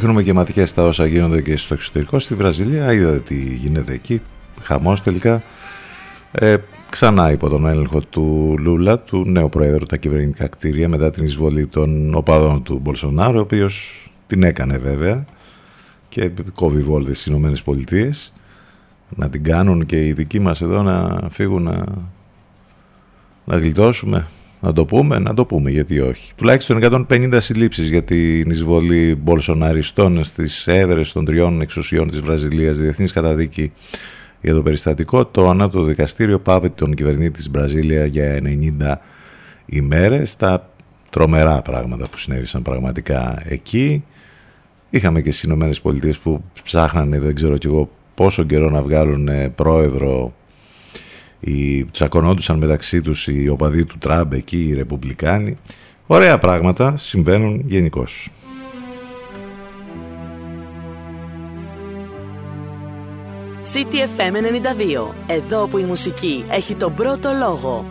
ρίχνουμε και ματιές στα όσα γίνονται και στο εξωτερικό. Στη Βραζιλία είδατε τι γίνεται εκεί. Χαμός τελικά. Ε, ξανά υπό τον έλεγχο του Λούλα, του νέου Προέδρου, τα κυβερνητικά κτίρια μετά την εισβολή των οπαδών του Μπολσονάρου, ο οποίος την έκανε βέβαια και κόβει βόλτες στις Ηνωμένες Πολιτείες να την κάνουν και οι δικοί μας εδώ να φύγουν να, να γλιτώσουμε να το πούμε, να το πούμε, γιατί όχι. Τουλάχιστον 150 συλλήψεις για την εισβολή Μπολσοναριστών στις έδρες των τριών εξουσιών της Βραζιλίας, διεθνής καταδίκη για το περιστατικό. Το ανώτο δικαστήριο πάβει τον κυβερνήτη της Βραζίλια για 90 ημέρες. Τα τρομερά πράγματα που συνέβησαν πραγματικά εκεί. Είχαμε και στις Ηνωμένες Πολιτείες που ψάχνανε, δεν ξέρω κι εγώ, πόσο καιρό να βγάλουν πρόεδρο οι, τσακωνόντουσαν μεταξύ τους οι οπαδοί του Τραμπ εκεί, οι Ρεπουμπλικάνοι. Ωραία πράγματα συμβαίνουν γενικώς. CTFM 92. Εδώ που η μουσική έχει τον πρώτο λόγο.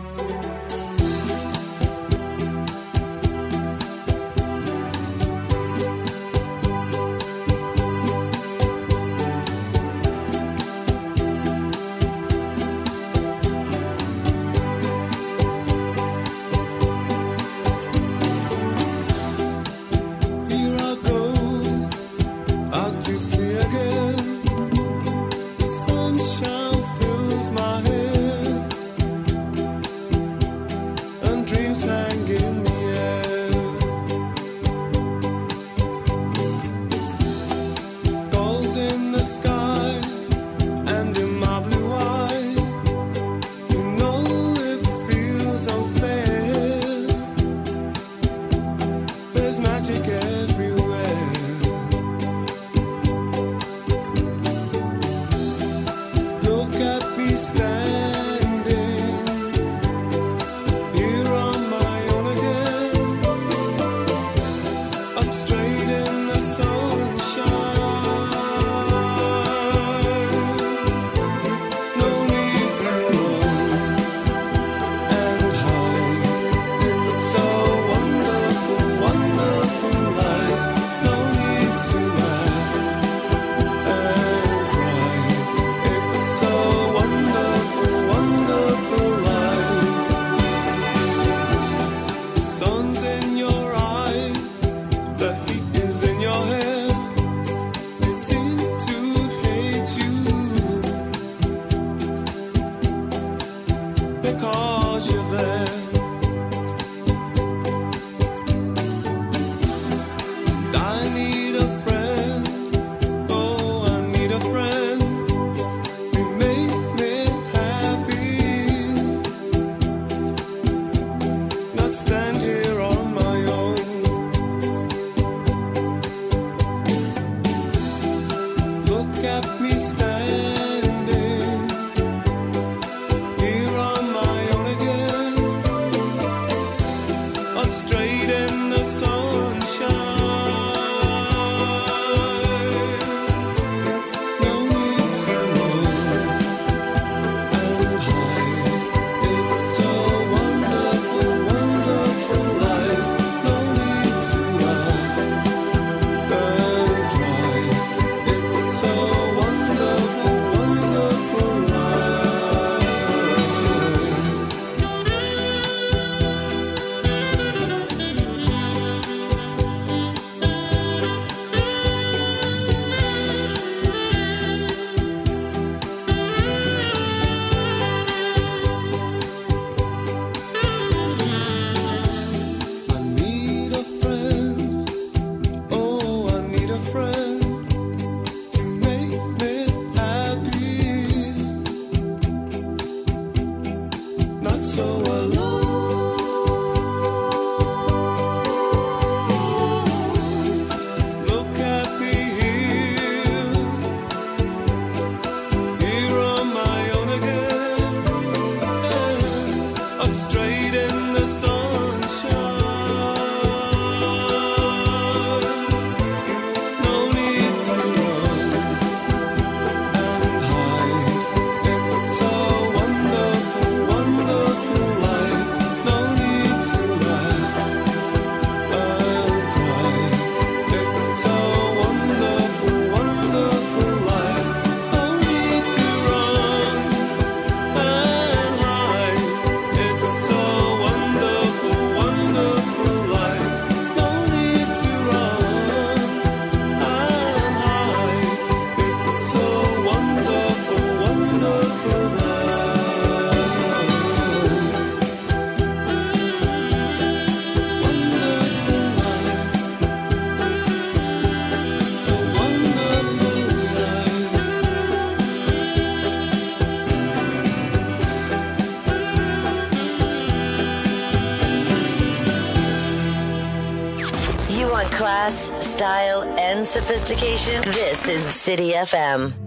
and sophistication. This is City FM.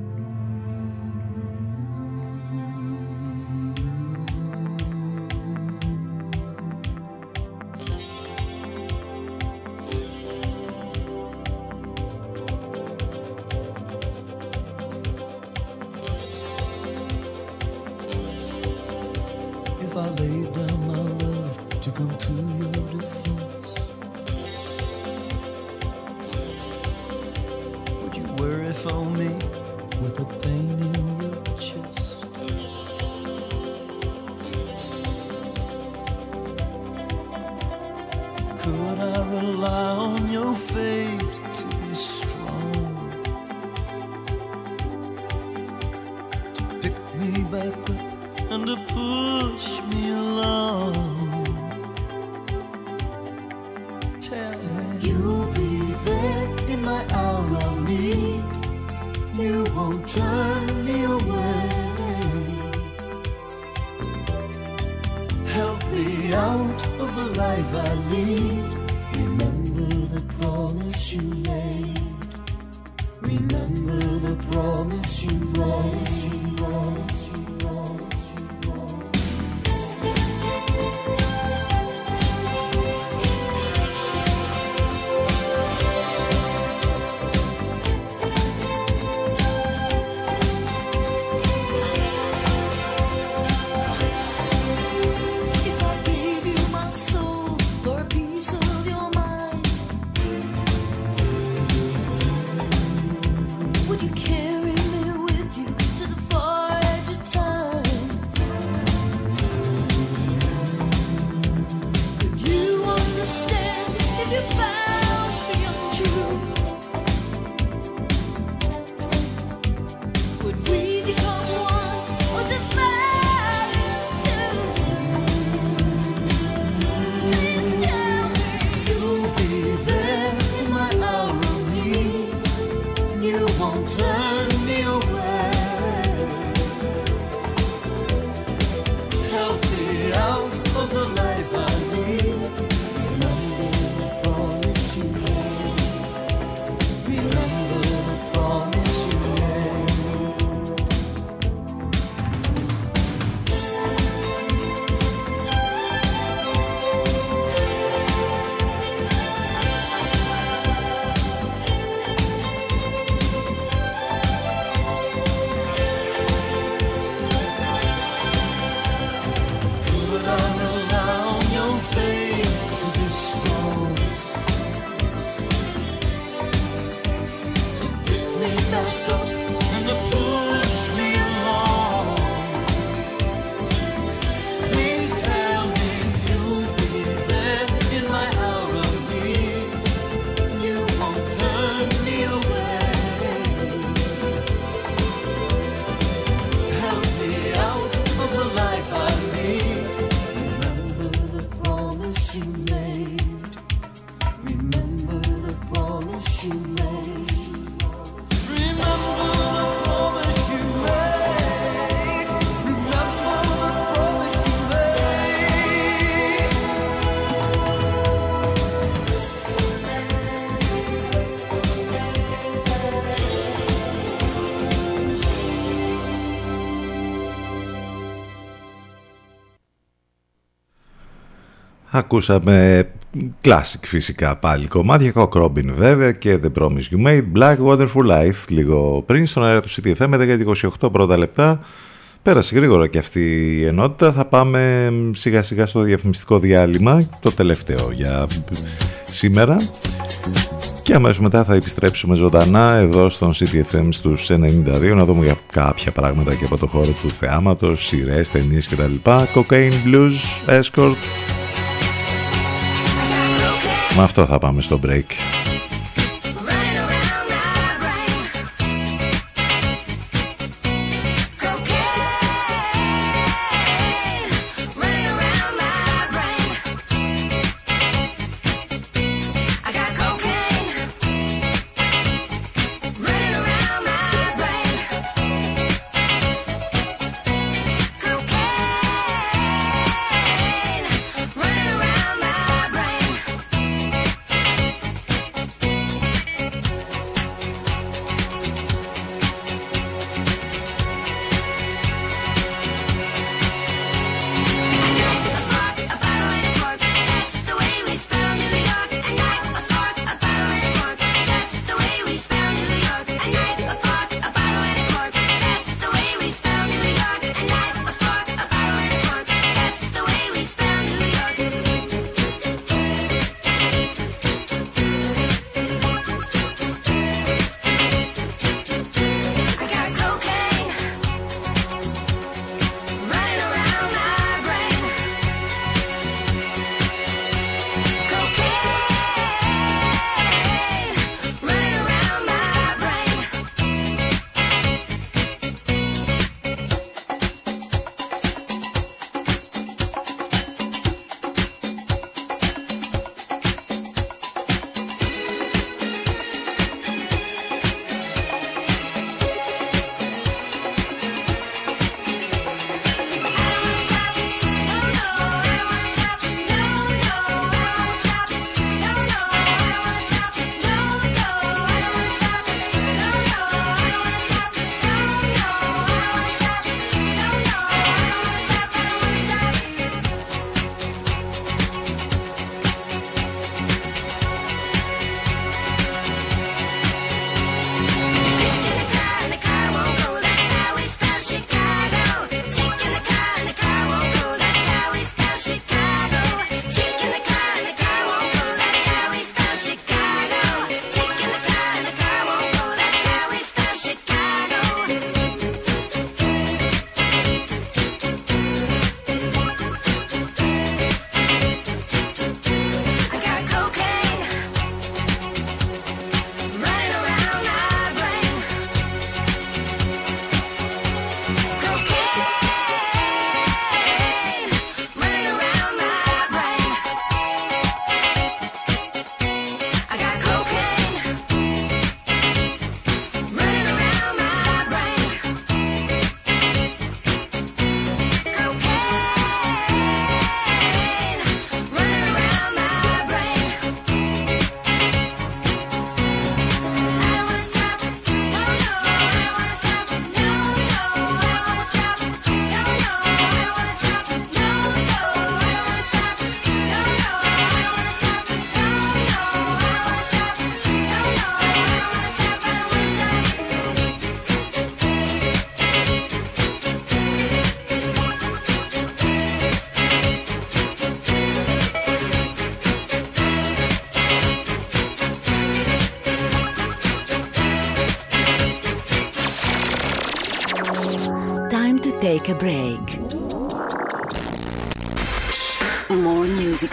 Could I rely on your faith to be strong? To pick me back up and to push me along. Tell me you'll be there in my hour of need. You won't turn. Ακούσαμε classic φυσικά πάλι κομμάτια, Cock Robin βέβαια και The Promise You Made, Black Water for Life λίγο πριν στον αέρα του CTFM με 10-28 πρώτα λεπτά. Πέρασε γρήγορα και αυτή η ενότητα. Θα πάμε σιγά σιγά στο διαφημιστικό διάλειμμα, το τελευταίο για σήμερα. Και αμέσως μετά θα επιστρέψουμε ζωντανά εδώ στον CTFM στους 92 να δούμε για κάποια πράγματα και από το χώρο του θεάματος, σειρές, ταινίες κτλ. Cocaine Blues, Escort. Με αυτό θα πάμε στο break.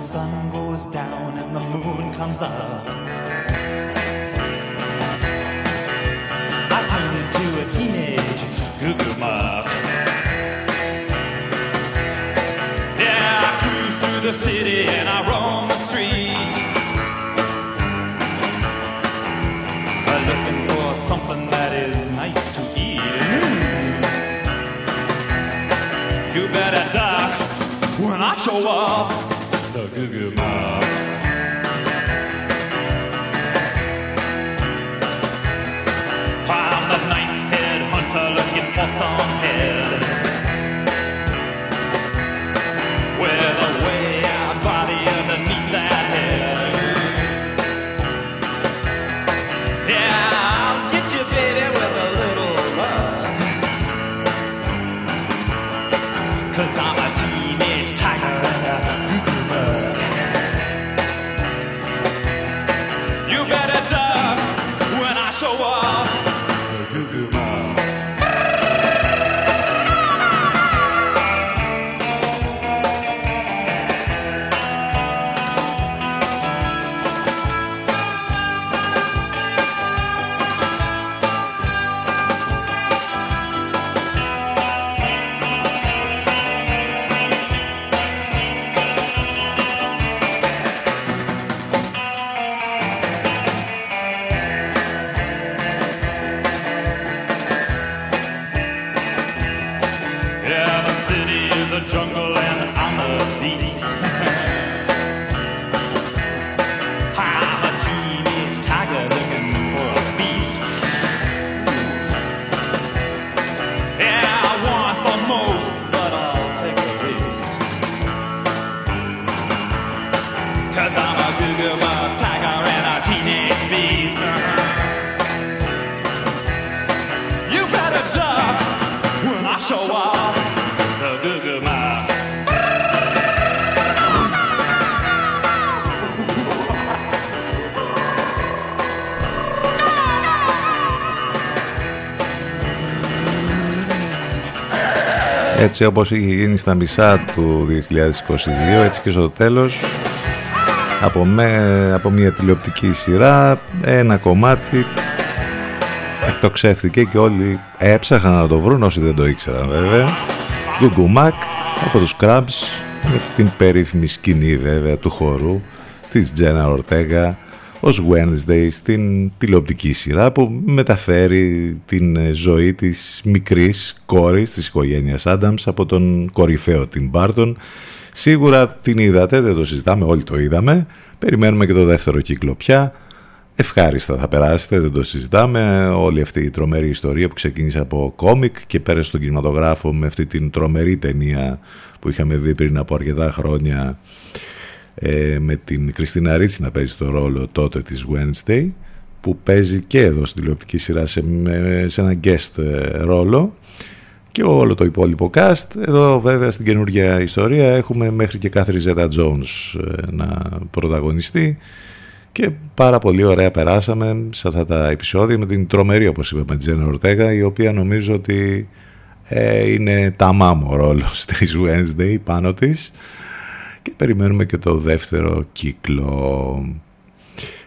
sun goes down and the moon comes up. I turn into a teenage goo goo muff. Yeah, I cruise through the city and I roam the streets. I'm looking for something that is nice to eat. You better duck when I show up. Goo I'm the ninth looking for some head. With Έτσι όπως είχε γίνει στα μισά του 2022, έτσι και στο τέλος από, με, από μια τηλεοπτική σειρά ένα κομμάτι εκτοξεύτηκε και όλοι έψαχναν να το βρουν όσοι δεν το ήξεραν βέβαια. Γκουγκουμάκ από τους Crabs με την περίφημη σκηνή βέβαια του χορού της Τζένα Ορτέγα ως Wednesday στην τηλεοπτική σειρά που μεταφέρει την ε, ζωή της μικρής κόρης της οικογένειας Άνταμς από τον κορυφαίο Tim Burton. Σίγουρα την είδατε, δεν το συζητάμε, όλοι το είδαμε. Περιμένουμε και το δεύτερο κύκλο πια. Ευχάριστα θα περάσετε, δεν το συζητάμε. Όλη αυτή η τρομερή ιστορία που ξεκίνησε από κόμικ και πέρασε στον κινηματογράφο με αυτή την τρομερή ταινία που είχαμε δει πριν από αρκετά χρόνια ε, με την Κριστίνα Ρίτσι να παίζει το ρόλο τότε της Wednesday που παίζει και εδώ στην τηλεοπτική σειρά σε, με- σε ένα guest ε, ρόλο. Και όλο το υπόλοιπο cast. Εδώ βέβαια στην καινούργια ιστορία έχουμε μέχρι και Κάθρι Ζέτα Jones ε, να πρωταγωνιστεί. Και πάρα πολύ ωραία περάσαμε σε αυτά τα επεισόδια με την τρομερή όπως είπαμε Τζένα Ορτέγα η οποία νομίζω ότι ε, είναι ταμάμ ο ρόλος της Wednesday πάνω της και περιμένουμε και το δεύτερο κύκλο.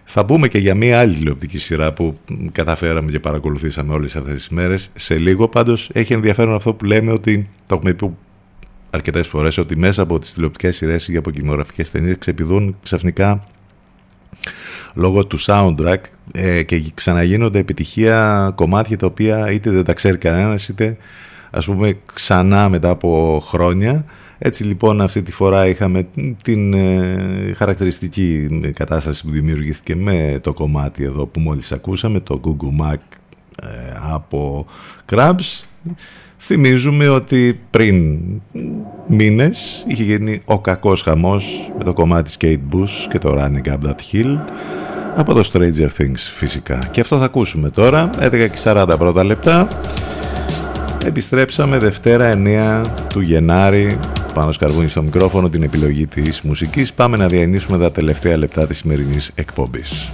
Θα πούμε και για μία άλλη τηλεοπτική σειρά που μ, καταφέραμε και παρακολουθήσαμε όλες αυτές τις μέρες. Σε λίγο πάντως έχει ενδιαφέρον αυτό που λέμε ότι το έχουμε πει αρκετές φορές ότι μέσα από τις τηλεοπτικές σειρές ή από κινηματογραφικές ταινίες ξεπηδούν ξαφνικά λόγω του soundtrack ε, και ξαναγίνονται επιτυχία κομμάτια τα οποία είτε δεν τα ξέρει κανένας είτε ας πούμε ξανά μετά από χρόνια έτσι λοιπόν αυτή τη φορά είχαμε την ε, χαρακτηριστική κατάσταση που δημιουργήθηκε με το κομμάτι εδώ που μόλις ακούσαμε το Google Mac ε, από Crabs. Θυμίζουμε ότι πριν μήνες είχε γίνει ο κακός χαμός με το κομμάτι Kate Bush και το Running Up That Hill από το Stranger Things φυσικά. Και αυτό θα ακούσουμε τώρα 11 και 40 πρώτα λεπτά. Επιστρέψαμε Δευτέρα 9 του Γενάρη πάνω σκαρβούνι στο μικρόφωνο την επιλογή της μουσικής. Πάμε να διανύσουμε τα τελευταία λεπτά της σημερινής εκπομπής.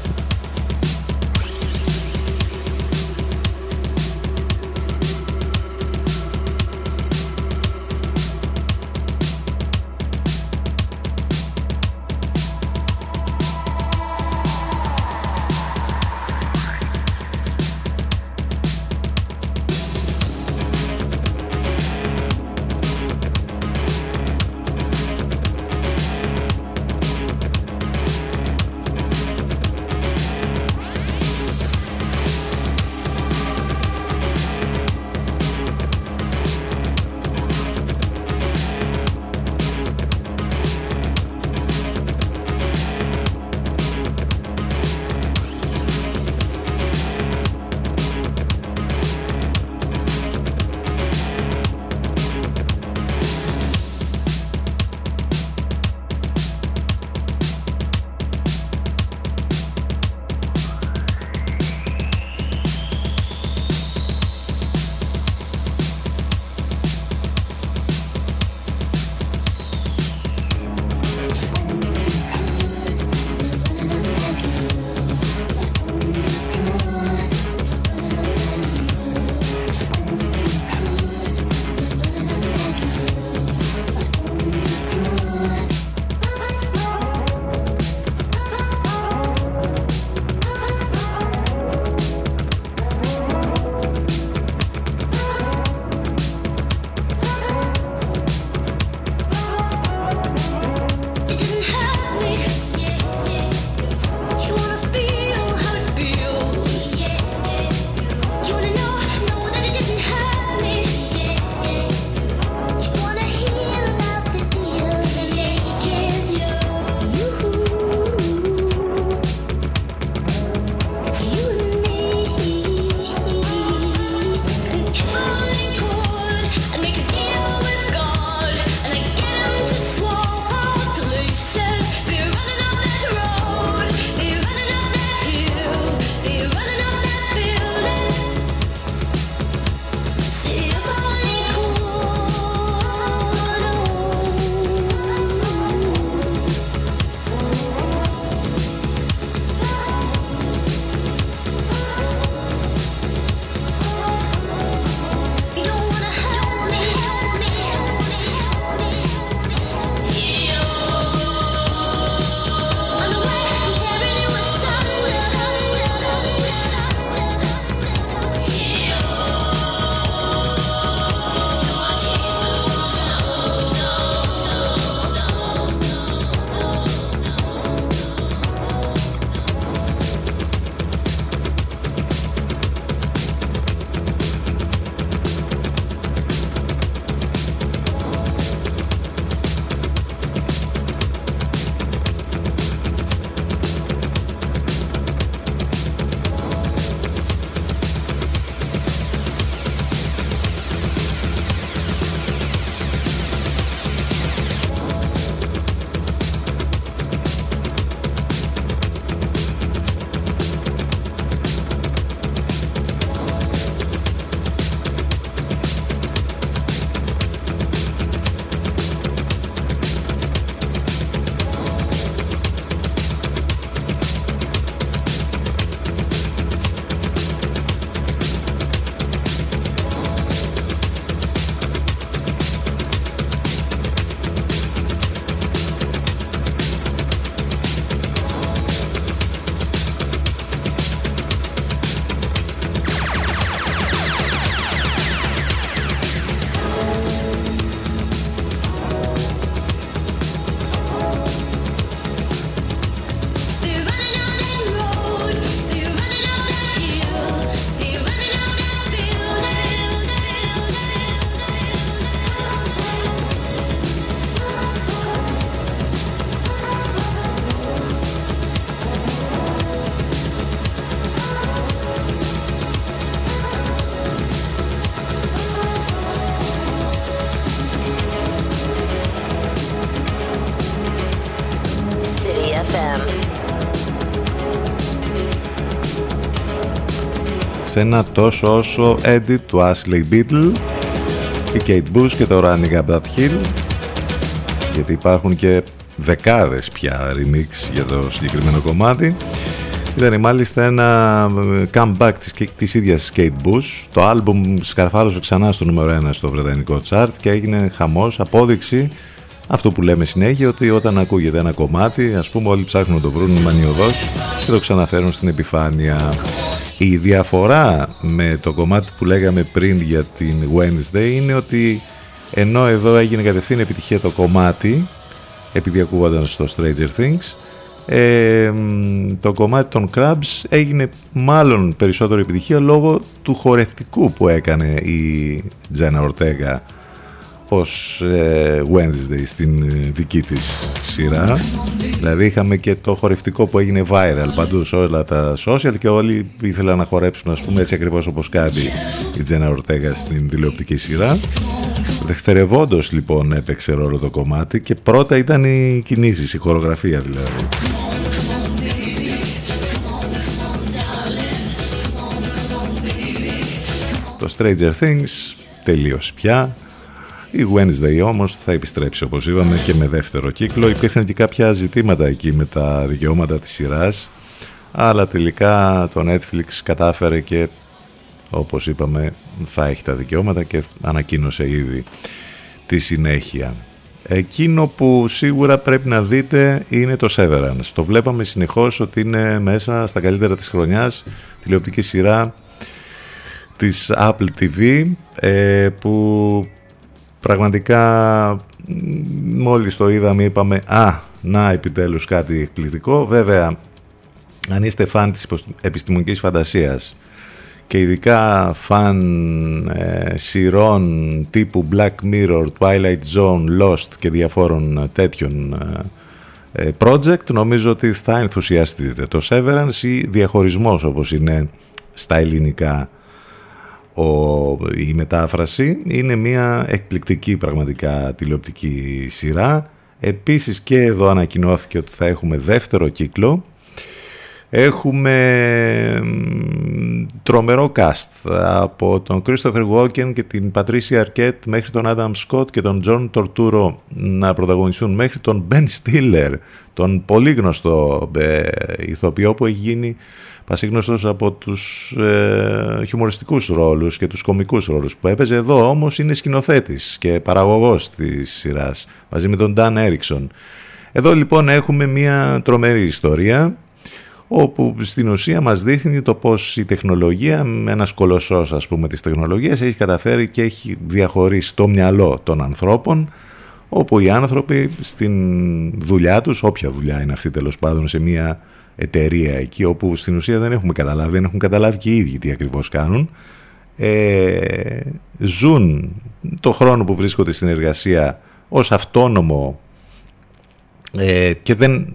Ένα τόσο όσο edit του Ashley Beatle η Kate Bush και το Running Up That Hill. Γιατί υπάρχουν και δεκάδες πια remix για το συγκεκριμένο κομμάτι. Ήταν μάλιστα ένα comeback της, της ίδιας Kate Bush. Το άλμπουμ σκαρφάλωσε ξανά στο νούμερο 1 στο βρετανικό chart και έγινε χαμός. Απόδειξη αυτό που λέμε συνέχεια ότι όταν ακούγεται ένα κομμάτι ας πούμε όλοι ψάχνουν να το βρουν μανιωδώς και το ξαναφέρουν στην επιφάνεια η διαφορά με το κομμάτι που λέγαμε πριν για την Wednesday είναι ότι ενώ εδώ έγινε κατευθείαν επιτυχία το κομμάτι επειδή ακούγονταν στο Stranger Things ε, το κομμάτι των Crabs έγινε μάλλον περισσότερο επιτυχία λόγω του χορευτικού που έκανε η Τζένα Ορτέγα ως ε, Wednesday στην ε, δική της σειρά δηλαδή είχαμε και το χορευτικό που έγινε viral παντού σε όλα τα social και όλοι ήθελαν να χορέψουν ας πούμε έτσι ακριβώς όπως κάνει η Τζένα Ορτέγα στην τηλεοπτική σειρά Δευτερευόντως λοιπόν έπαιξε ρόλο το κομμάτι και πρώτα ήταν οι κινήσεις, η χορογραφία δηλαδή. Το Stranger Things τελείωσε πια. Η Wednesday όμως θα επιστρέψει όπως είπαμε και με δεύτερο κύκλο. Υπήρχαν και κάποια ζητήματα εκεί με τα δικαιώματα της σειράς αλλά τελικά το Netflix κατάφερε και όπως είπαμε θα έχει τα δικαιώματα και ανακοίνωσε ήδη τη συνέχεια. Εκείνο που σίγουρα πρέπει να δείτε είναι το Severance. Το βλέπαμε συνεχώς ότι είναι μέσα στα καλύτερα της χρονιάς τηλεοπτική σειρά της Apple TV ε, που πραγματικά μόλις το είδαμε είπαμε «Α, να επιτέλους κάτι εκπληκτικό». Βέβαια, αν είστε φαν της επιστημονικής φαντασίας και ειδικά φαν ε, σειρών τύπου Black Mirror, Twilight Zone, Lost και διαφόρων τέτοιων ε, project νομίζω ότι θα ενθουσιαστείτε. Το Severance ή διαχωρισμός όπως είναι στα ελληνικά ο, η μετάφραση είναι μια εκπληκτική πραγματικά τηλεοπτική σειρά. Επίσης και εδώ ανακοινώθηκε ότι θα έχουμε δεύτερο κύκλο Έχουμε τρομερό cast από τον Christopher Walken και την Patricia Arquette μέχρι τον Adam Scott και τον John Torturo να πρωταγωνιστούν μέχρι τον Ben Stiller, τον πολύ γνωστό ε, ηθοποιό που έχει γίνει πασίγνωστος από τους ε, χιουμοριστικούς ρόλους και τους κομικούς ρόλους που έπαιζε εδώ όμως είναι σκηνοθέτης και παραγωγός της σειράς μαζί με τον Dan Erickson. Εδώ λοιπόν έχουμε μια τρομερή ιστορία όπου στην ουσία μας δείχνει το πώς η τεχνολογία, με ένας κολοσσός ας πούμε της τεχνολογίας, έχει καταφέρει και έχει διαχωρίσει το μυαλό των ανθρώπων, όπου οι άνθρωποι στην δουλειά τους, όποια δουλειά είναι αυτή τέλος πάντων σε μια εταιρεία εκεί, όπου στην ουσία δεν έχουμε καταλάβει, δεν έχουν καταλάβει και οι ίδιοι τι ακριβώς κάνουν, ε, ζουν το χρόνο που βρίσκονται στην εργασία ως αυτόνομο ε, και δεν,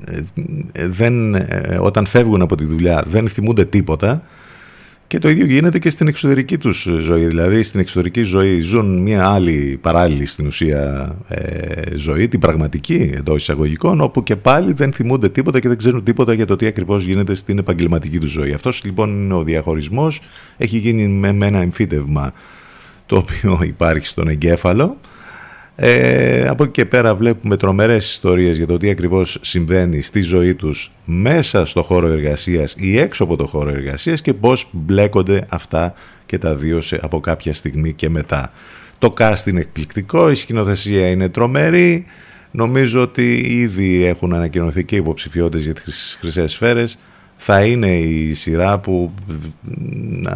ε, δεν, ε, όταν φεύγουν από τη δουλειά δεν θυμούνται τίποτα και το ίδιο γίνεται και στην εξωτερική τους ζωή. Δηλαδή στην εξωτερική ζωή ζουν μια άλλη παράλληλη στην ουσία ζωή, την πραγματική εντός εισαγωγικών, όπου και πάλι δεν θυμούνται τίποτα και δεν ξέρουν τίποτα για το τι ακριβώς γίνεται στην επαγγελματική τους ζωή. Αυτός λοιπόν είναι ο διαχωρισμός, έχει γίνει με ένα εμφύτευμα το οποίο υπάρχει στον εγκέφαλο ε, από εκεί και πέρα βλέπουμε τρομερές ιστορίες για το τι ακριβώς συμβαίνει στη ζωή τους μέσα στο χώρο εργασίας ή έξω από το χώρο εργασίας και πώς μπλέκονται αυτά και τα δύο σε, από κάποια στιγμή και μετά. Το cast είναι εκπληκτικό, η σκηνοθεσία είναι τρομερή, νομίζω ότι ήδη έχουν ανακοινωθεί και υποψηφιότητες για τις χρυσές σφαίρες, θα είναι η σειρά που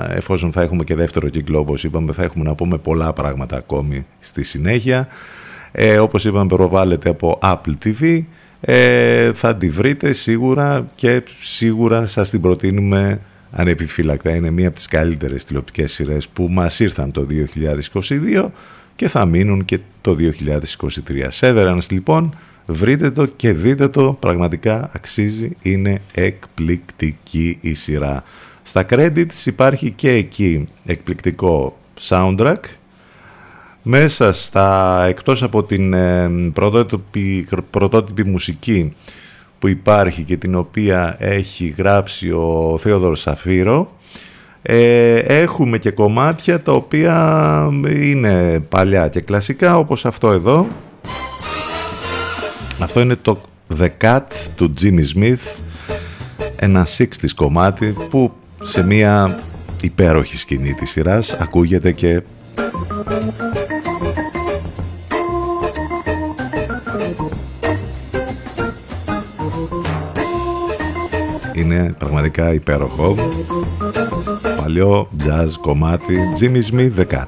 εφόσον θα έχουμε και δεύτερο κύκλο όπως είπαμε θα έχουμε να πούμε πολλά πράγματα ακόμη στη συνέχεια. Ε, όπως είπαμε προβάλλεται από Apple TV ε, θα τη βρείτε σίγουρα και σίγουρα σας την προτείνουμε ανεπιφύλακτα. Είναι μία από τις καλύτερες τηλεοπτικές σειρές που μας ήρθαν το 2022 και θα μείνουν και το 2023 Severance λοιπόν Βρείτε το και δείτε το, πραγματικά αξίζει, είναι εκπληκτική η σειρά. Στα credits υπάρχει και εκεί εκπληκτικό soundtrack. Μέσα στα, εκτός από την ε, πρωτότυπη, πρωτότυπη μουσική που υπάρχει και την οποία έχει γράψει ο Θέοδωρος Σαφύρο, Ε, έχουμε και κομμάτια τα οποία είναι παλιά και κλασικά όπως αυτό εδώ. Αυτό είναι το The Cat του Jimmy Smith ένα 60's κομμάτι που σε μια υπέροχη σκηνή της σειράς ακούγεται και είναι πραγματικά υπέροχο. Παλιό jazz κομμάτι Jimmy Smith The Cat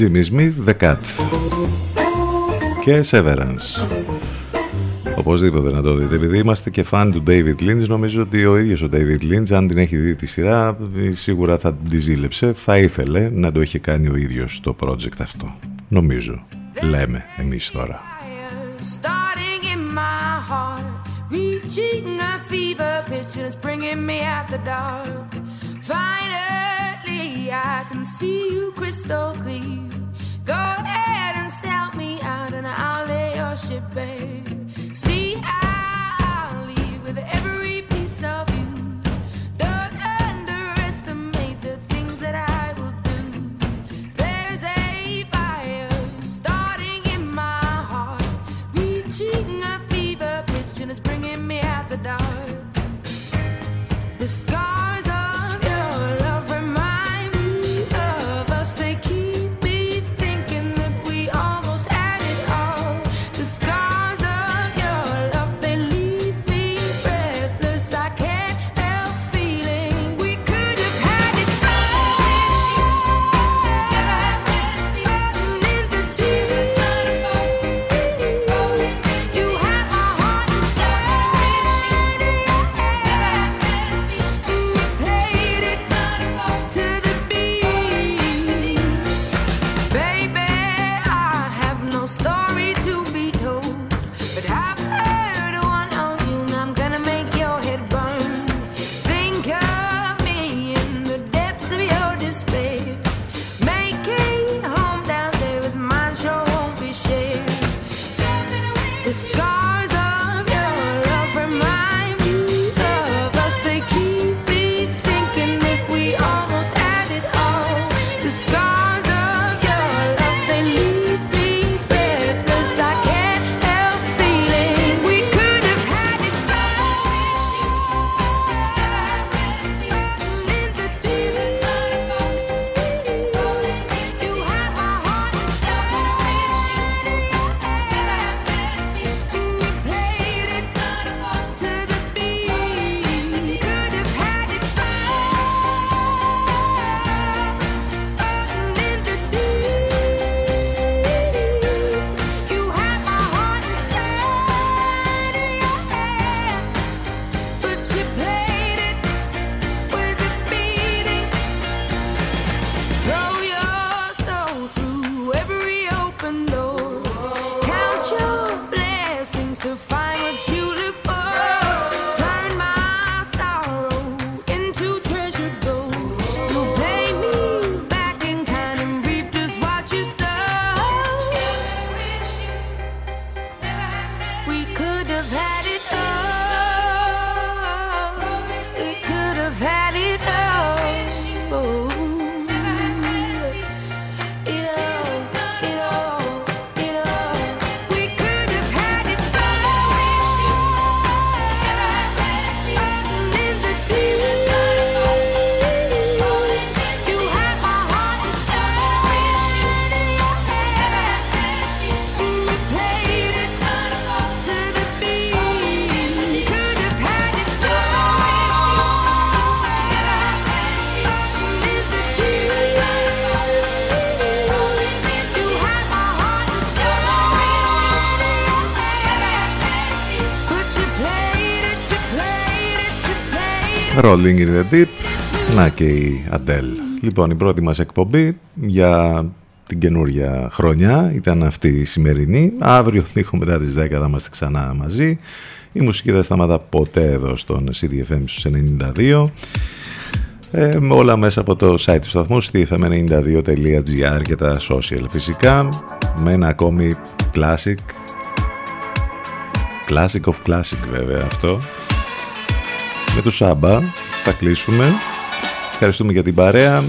Jimmy Smith, The Cat και Severance. Οπωσδήποτε να το δείτε. Επειδή είμαστε και φαν του David Lynch, νομίζω ότι ο ίδιος ο David Lynch, αν την έχει δει τη σειρά, σίγουρα θα την τη ζήλεψε. Θα ήθελε να το έχει κάνει ο ίδιος το project αυτό. Νομίζω. Λέμε εμείς τώρα. starting in my heart, reaching a fever pitch, and it's bringing me out the dark. Finally, I can see you crystal clear. Rolling in the Deep. Να και η Adele. Λοιπόν η πρώτη μας εκπομπή για την καινούργια χρονιά. Ήταν αυτή η σημερινή. Αύριο λίγο μετά τις 10 θα είμαστε ξανά μαζί. Η μουσική δεν σταματά ποτέ εδώ στον CDFM 92 ε, όλα μέσα από το site του σταθμού cdfm92.gr και τα social φυσικά με ένα ακόμη classic. Classic of classic βέβαια αυτό με το Σάμπα θα κλείσουμε. Ευχαριστούμε για την παρέα.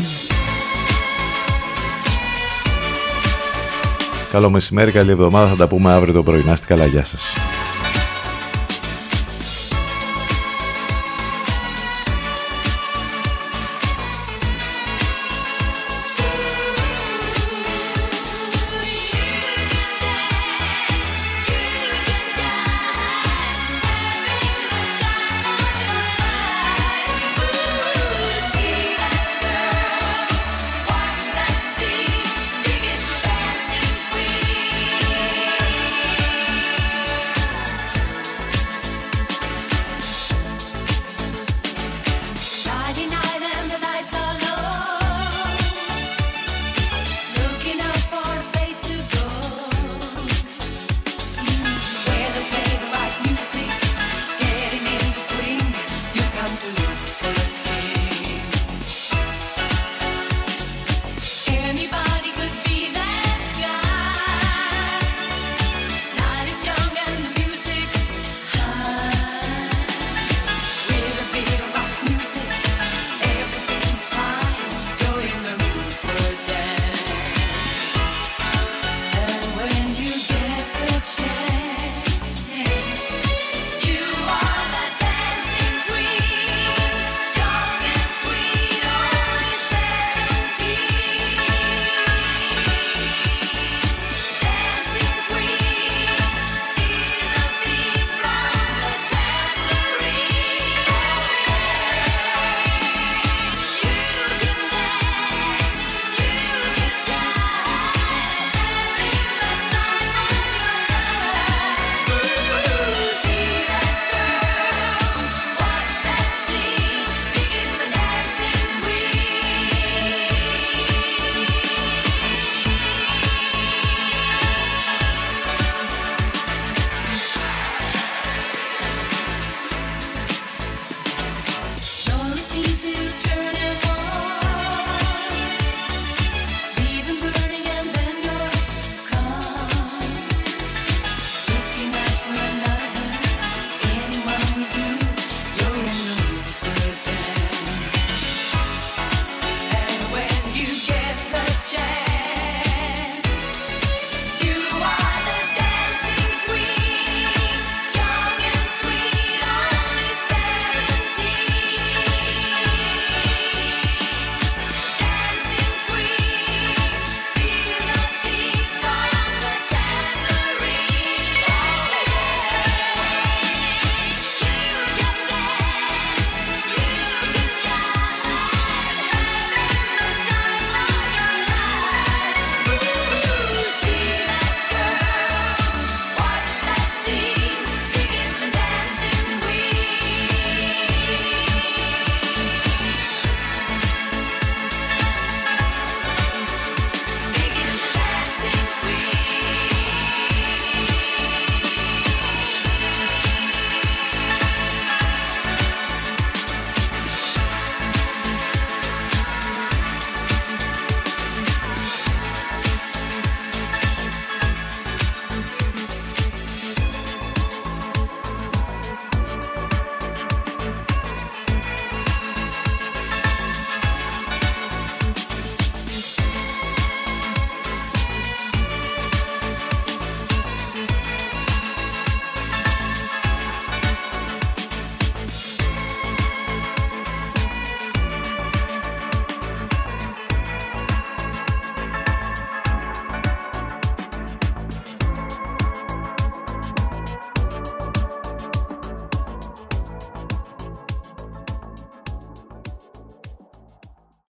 Καλό μεσημέρι, καλή εβδομάδα. Θα τα πούμε αύριο το πρωί. Να είστε καλά, γεια σας